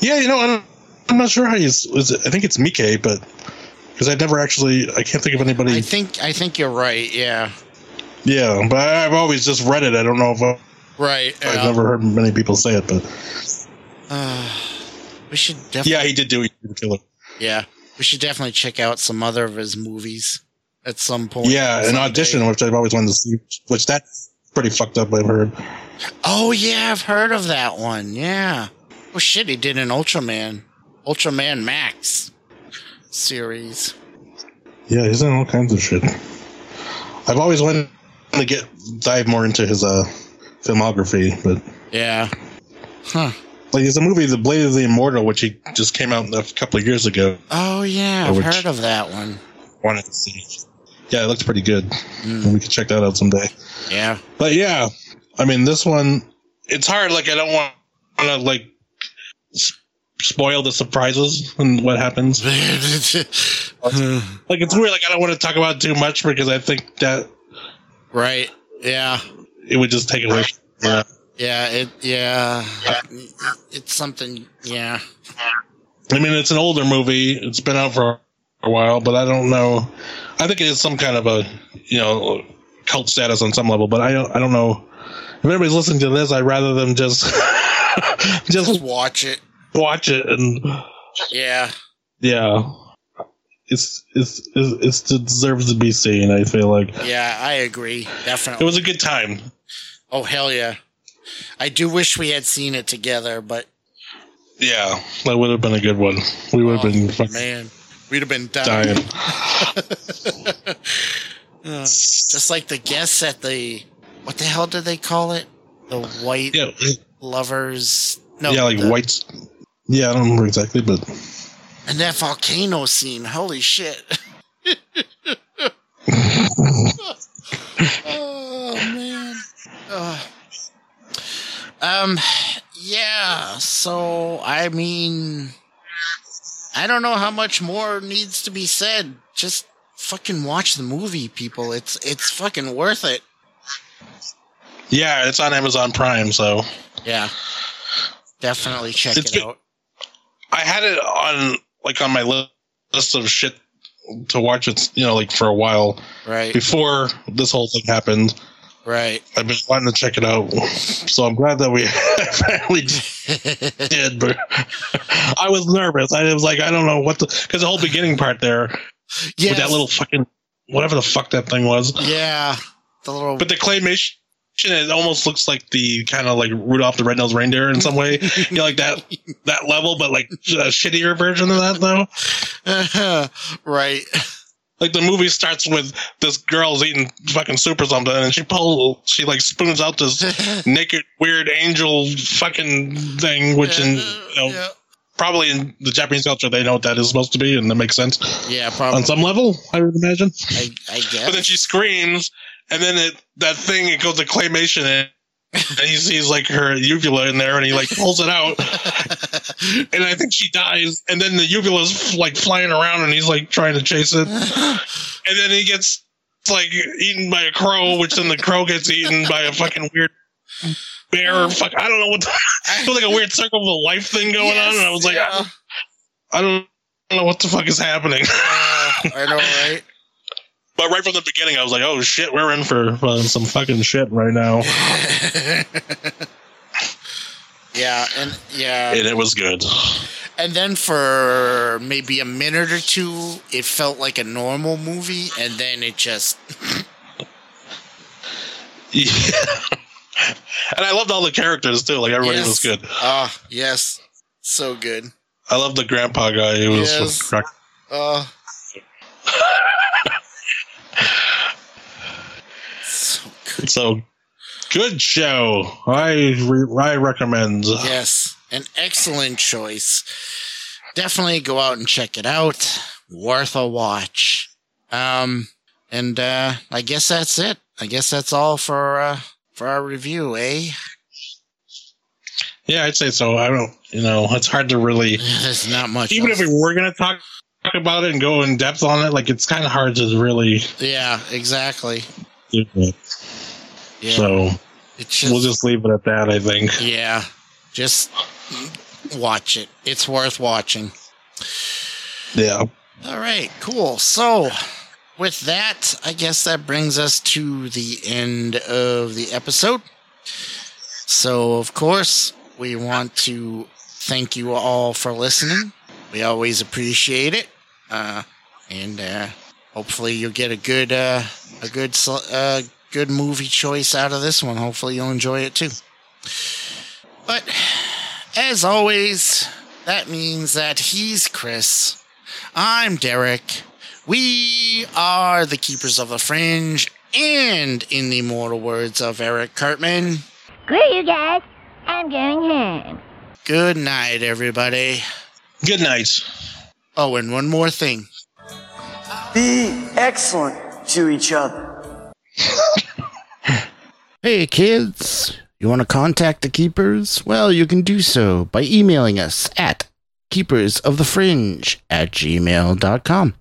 yeah, you know, I don't, I'm not sure how you. s- Was it, I think it's Mike, but because I've never actually, I can't think of anybody. I think I think you're right. Yeah. yeah, but I've always just read it. I don't know if I, Right. I've yeah. never heard many people say it, but Uh, we should definitely. yeah, he did do the Killer. Yeah, we should definitely check out some other of his movies at some point. Yeah, an someday. audition, which I've always wanted to see, which that's pretty fucked up. I've heard. Oh yeah, I've heard of that one. Yeah. Oh shit, he did an Ultraman, Ultraman Max series. Yeah, he's in all kinds of shit. I've always wanted to get dive more into his uh filmography, but Yeah. Huh. like there's a movie, The Blade of the Immortal, which he just came out a couple of years ago. Oh yeah, I've heard of that one. Wanted to see. Yeah, it looks pretty good. Mm, We could check that out someday. yeah. But yeah, I mean, this one, it's hard. Like, I don't want to like spoil the surprises and what happens. Like, it's weird. Like, I don't want to talk about it too much because I think that right. Yeah. it would just take away. Yeah. Yeah. It. Yeah. It's something. Yeah. I mean, it's an older movie. It's been out for a while, but I don't know. I think it is some kind of a, you know, cult status on some level, but I don't, I don't know. If anybody's listening to this, I'd rather them just, just Just watch it. Watch it and Yeah. yeah it's it's it's, it deserves to be seen i feel like Yeah. I agree. Definitely, it was a good time Oh hell yeah. I do wish we had seen it together, but yeah that would have been a good one we would have oh, been man, we'd have been dying. dying Uh, just like the guests at the what the hell did they call it? The white yeah lovers. No, yeah like the- whites yeah i don't remember exactly but and that volcano scene. Holy shit! oh man. Ugh. Um. Yeah. So I mean, I don't know how much more needs to be said. Just fucking watch the movie, people. It's it's fucking worth it. yeah it's on amazon prime so Yeah. Definitely check It's it out. I had it on like on my list of shit to watch it's you know like for a while Right. before this whole thing happened Right. i've been wanting to check it out so i'm glad that we finally did, but I was nervous. I was like, I don't know what the because the whole beginning part there yeah. with that little fucking whatever the fuck that thing was. Yeah. The little. But the claymation, it almost looks like the kind of like Rudolph the Red-Nosed Reindeer in some way. you know, like that that level, but like a shittier version of that though. right. Like the movie starts with this girl's eating fucking soup or something, and she pulls, she like spoons out this naked weird angel fucking thing, which in you know, yeah. probably in the Japanese culture they know what that is supposed to be, and that makes sense Yeah, probably. on some level. I would imagine. I, I But then she screams, and then it that thing it goes to claymation, and, and he sees like her uvula in there, and he like pulls it out, and I think she dies, and then the uvula's like flying around, and he's like trying to chase it, and then he gets like eaten by a crow, which then the crow gets eaten by a fucking weird bear. Fuck, I don't know what. The, it was like a weird circle of life thing going on, and I was like, yeah. I, I don't know what the fuck is happening. Uh, I know, right? But right from the beginning, I was like, "Oh shit, we're in for uh, some fucking shit right now," yeah, and yeah, and it was good. and then for maybe a minute or two, it felt like a normal movie, and then it just Yeah. and I loved all the characters too. Like everybody Yes. was good. ah yes, so good. I love the grandpa guy. He was Yes. Uh, so good. so good show. I re- I recommend. Yes, an excellent choice. Definitely go out and check it out. Worth a watch. Um, and uh, I guess that's it. I guess that's all for uh, for our review, eh? Yeah, I'd say so. I don't. You know, it's hard to really. There's not much. Even if we were gonna talk talk about it and go in depth on it, like it's kind of hard to really yeah, exactly. Yeah, So it's just, we'll just leave it at that. I think. yeah, just watch it. It's worth watching. Yeah. All right, cool. So, with that, I guess that brings us to the end of the episode. So, of course, we want to thank you all for listening. We always appreciate it, and uh, hopefully, you'll get a good, uh, a good, sel- uh, good movie choice out of this one. Hopefully, you'll enjoy it too. But as always, that means that he's Chris. I'm Derek. We are the Keepers of the Fringe, and in the immortal words of Eric Cartman, Screw you guys. I'm going home. good night, everybody. Good night. Oh, and one more thing. Be excellent to each other. Hey, kids. You want to contact the Keepers? Well, you can do so by emailing us at keepersofthefringe at gmail.com.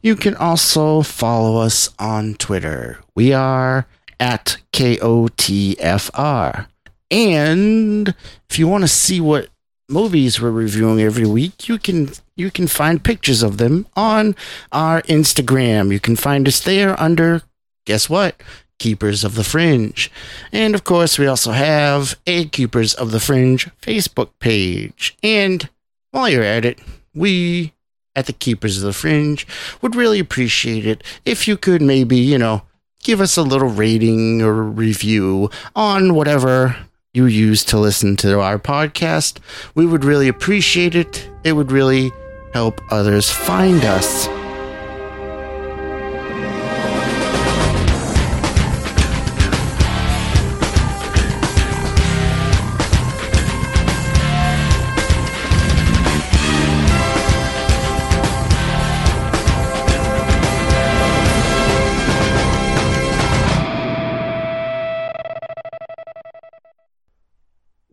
You can also follow us on Twitter. We are at KOTFR. And if you want to see what movies we're reviewing every week, you can you can find pictures of them on our Instagram. You can find us there under guess what? Keepers of the Fringe. And of course, we also have a Keepers of the Fringe Facebook page. And while you're at it, we at the Keepers of the Fringe would really appreciate it if you could maybe, you know, give us a little rating or review on whatever you use to listen to our podcast. We would really appreciate it. It would really help others find us.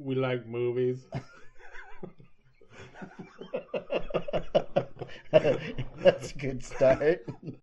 We like movies. That's a good start.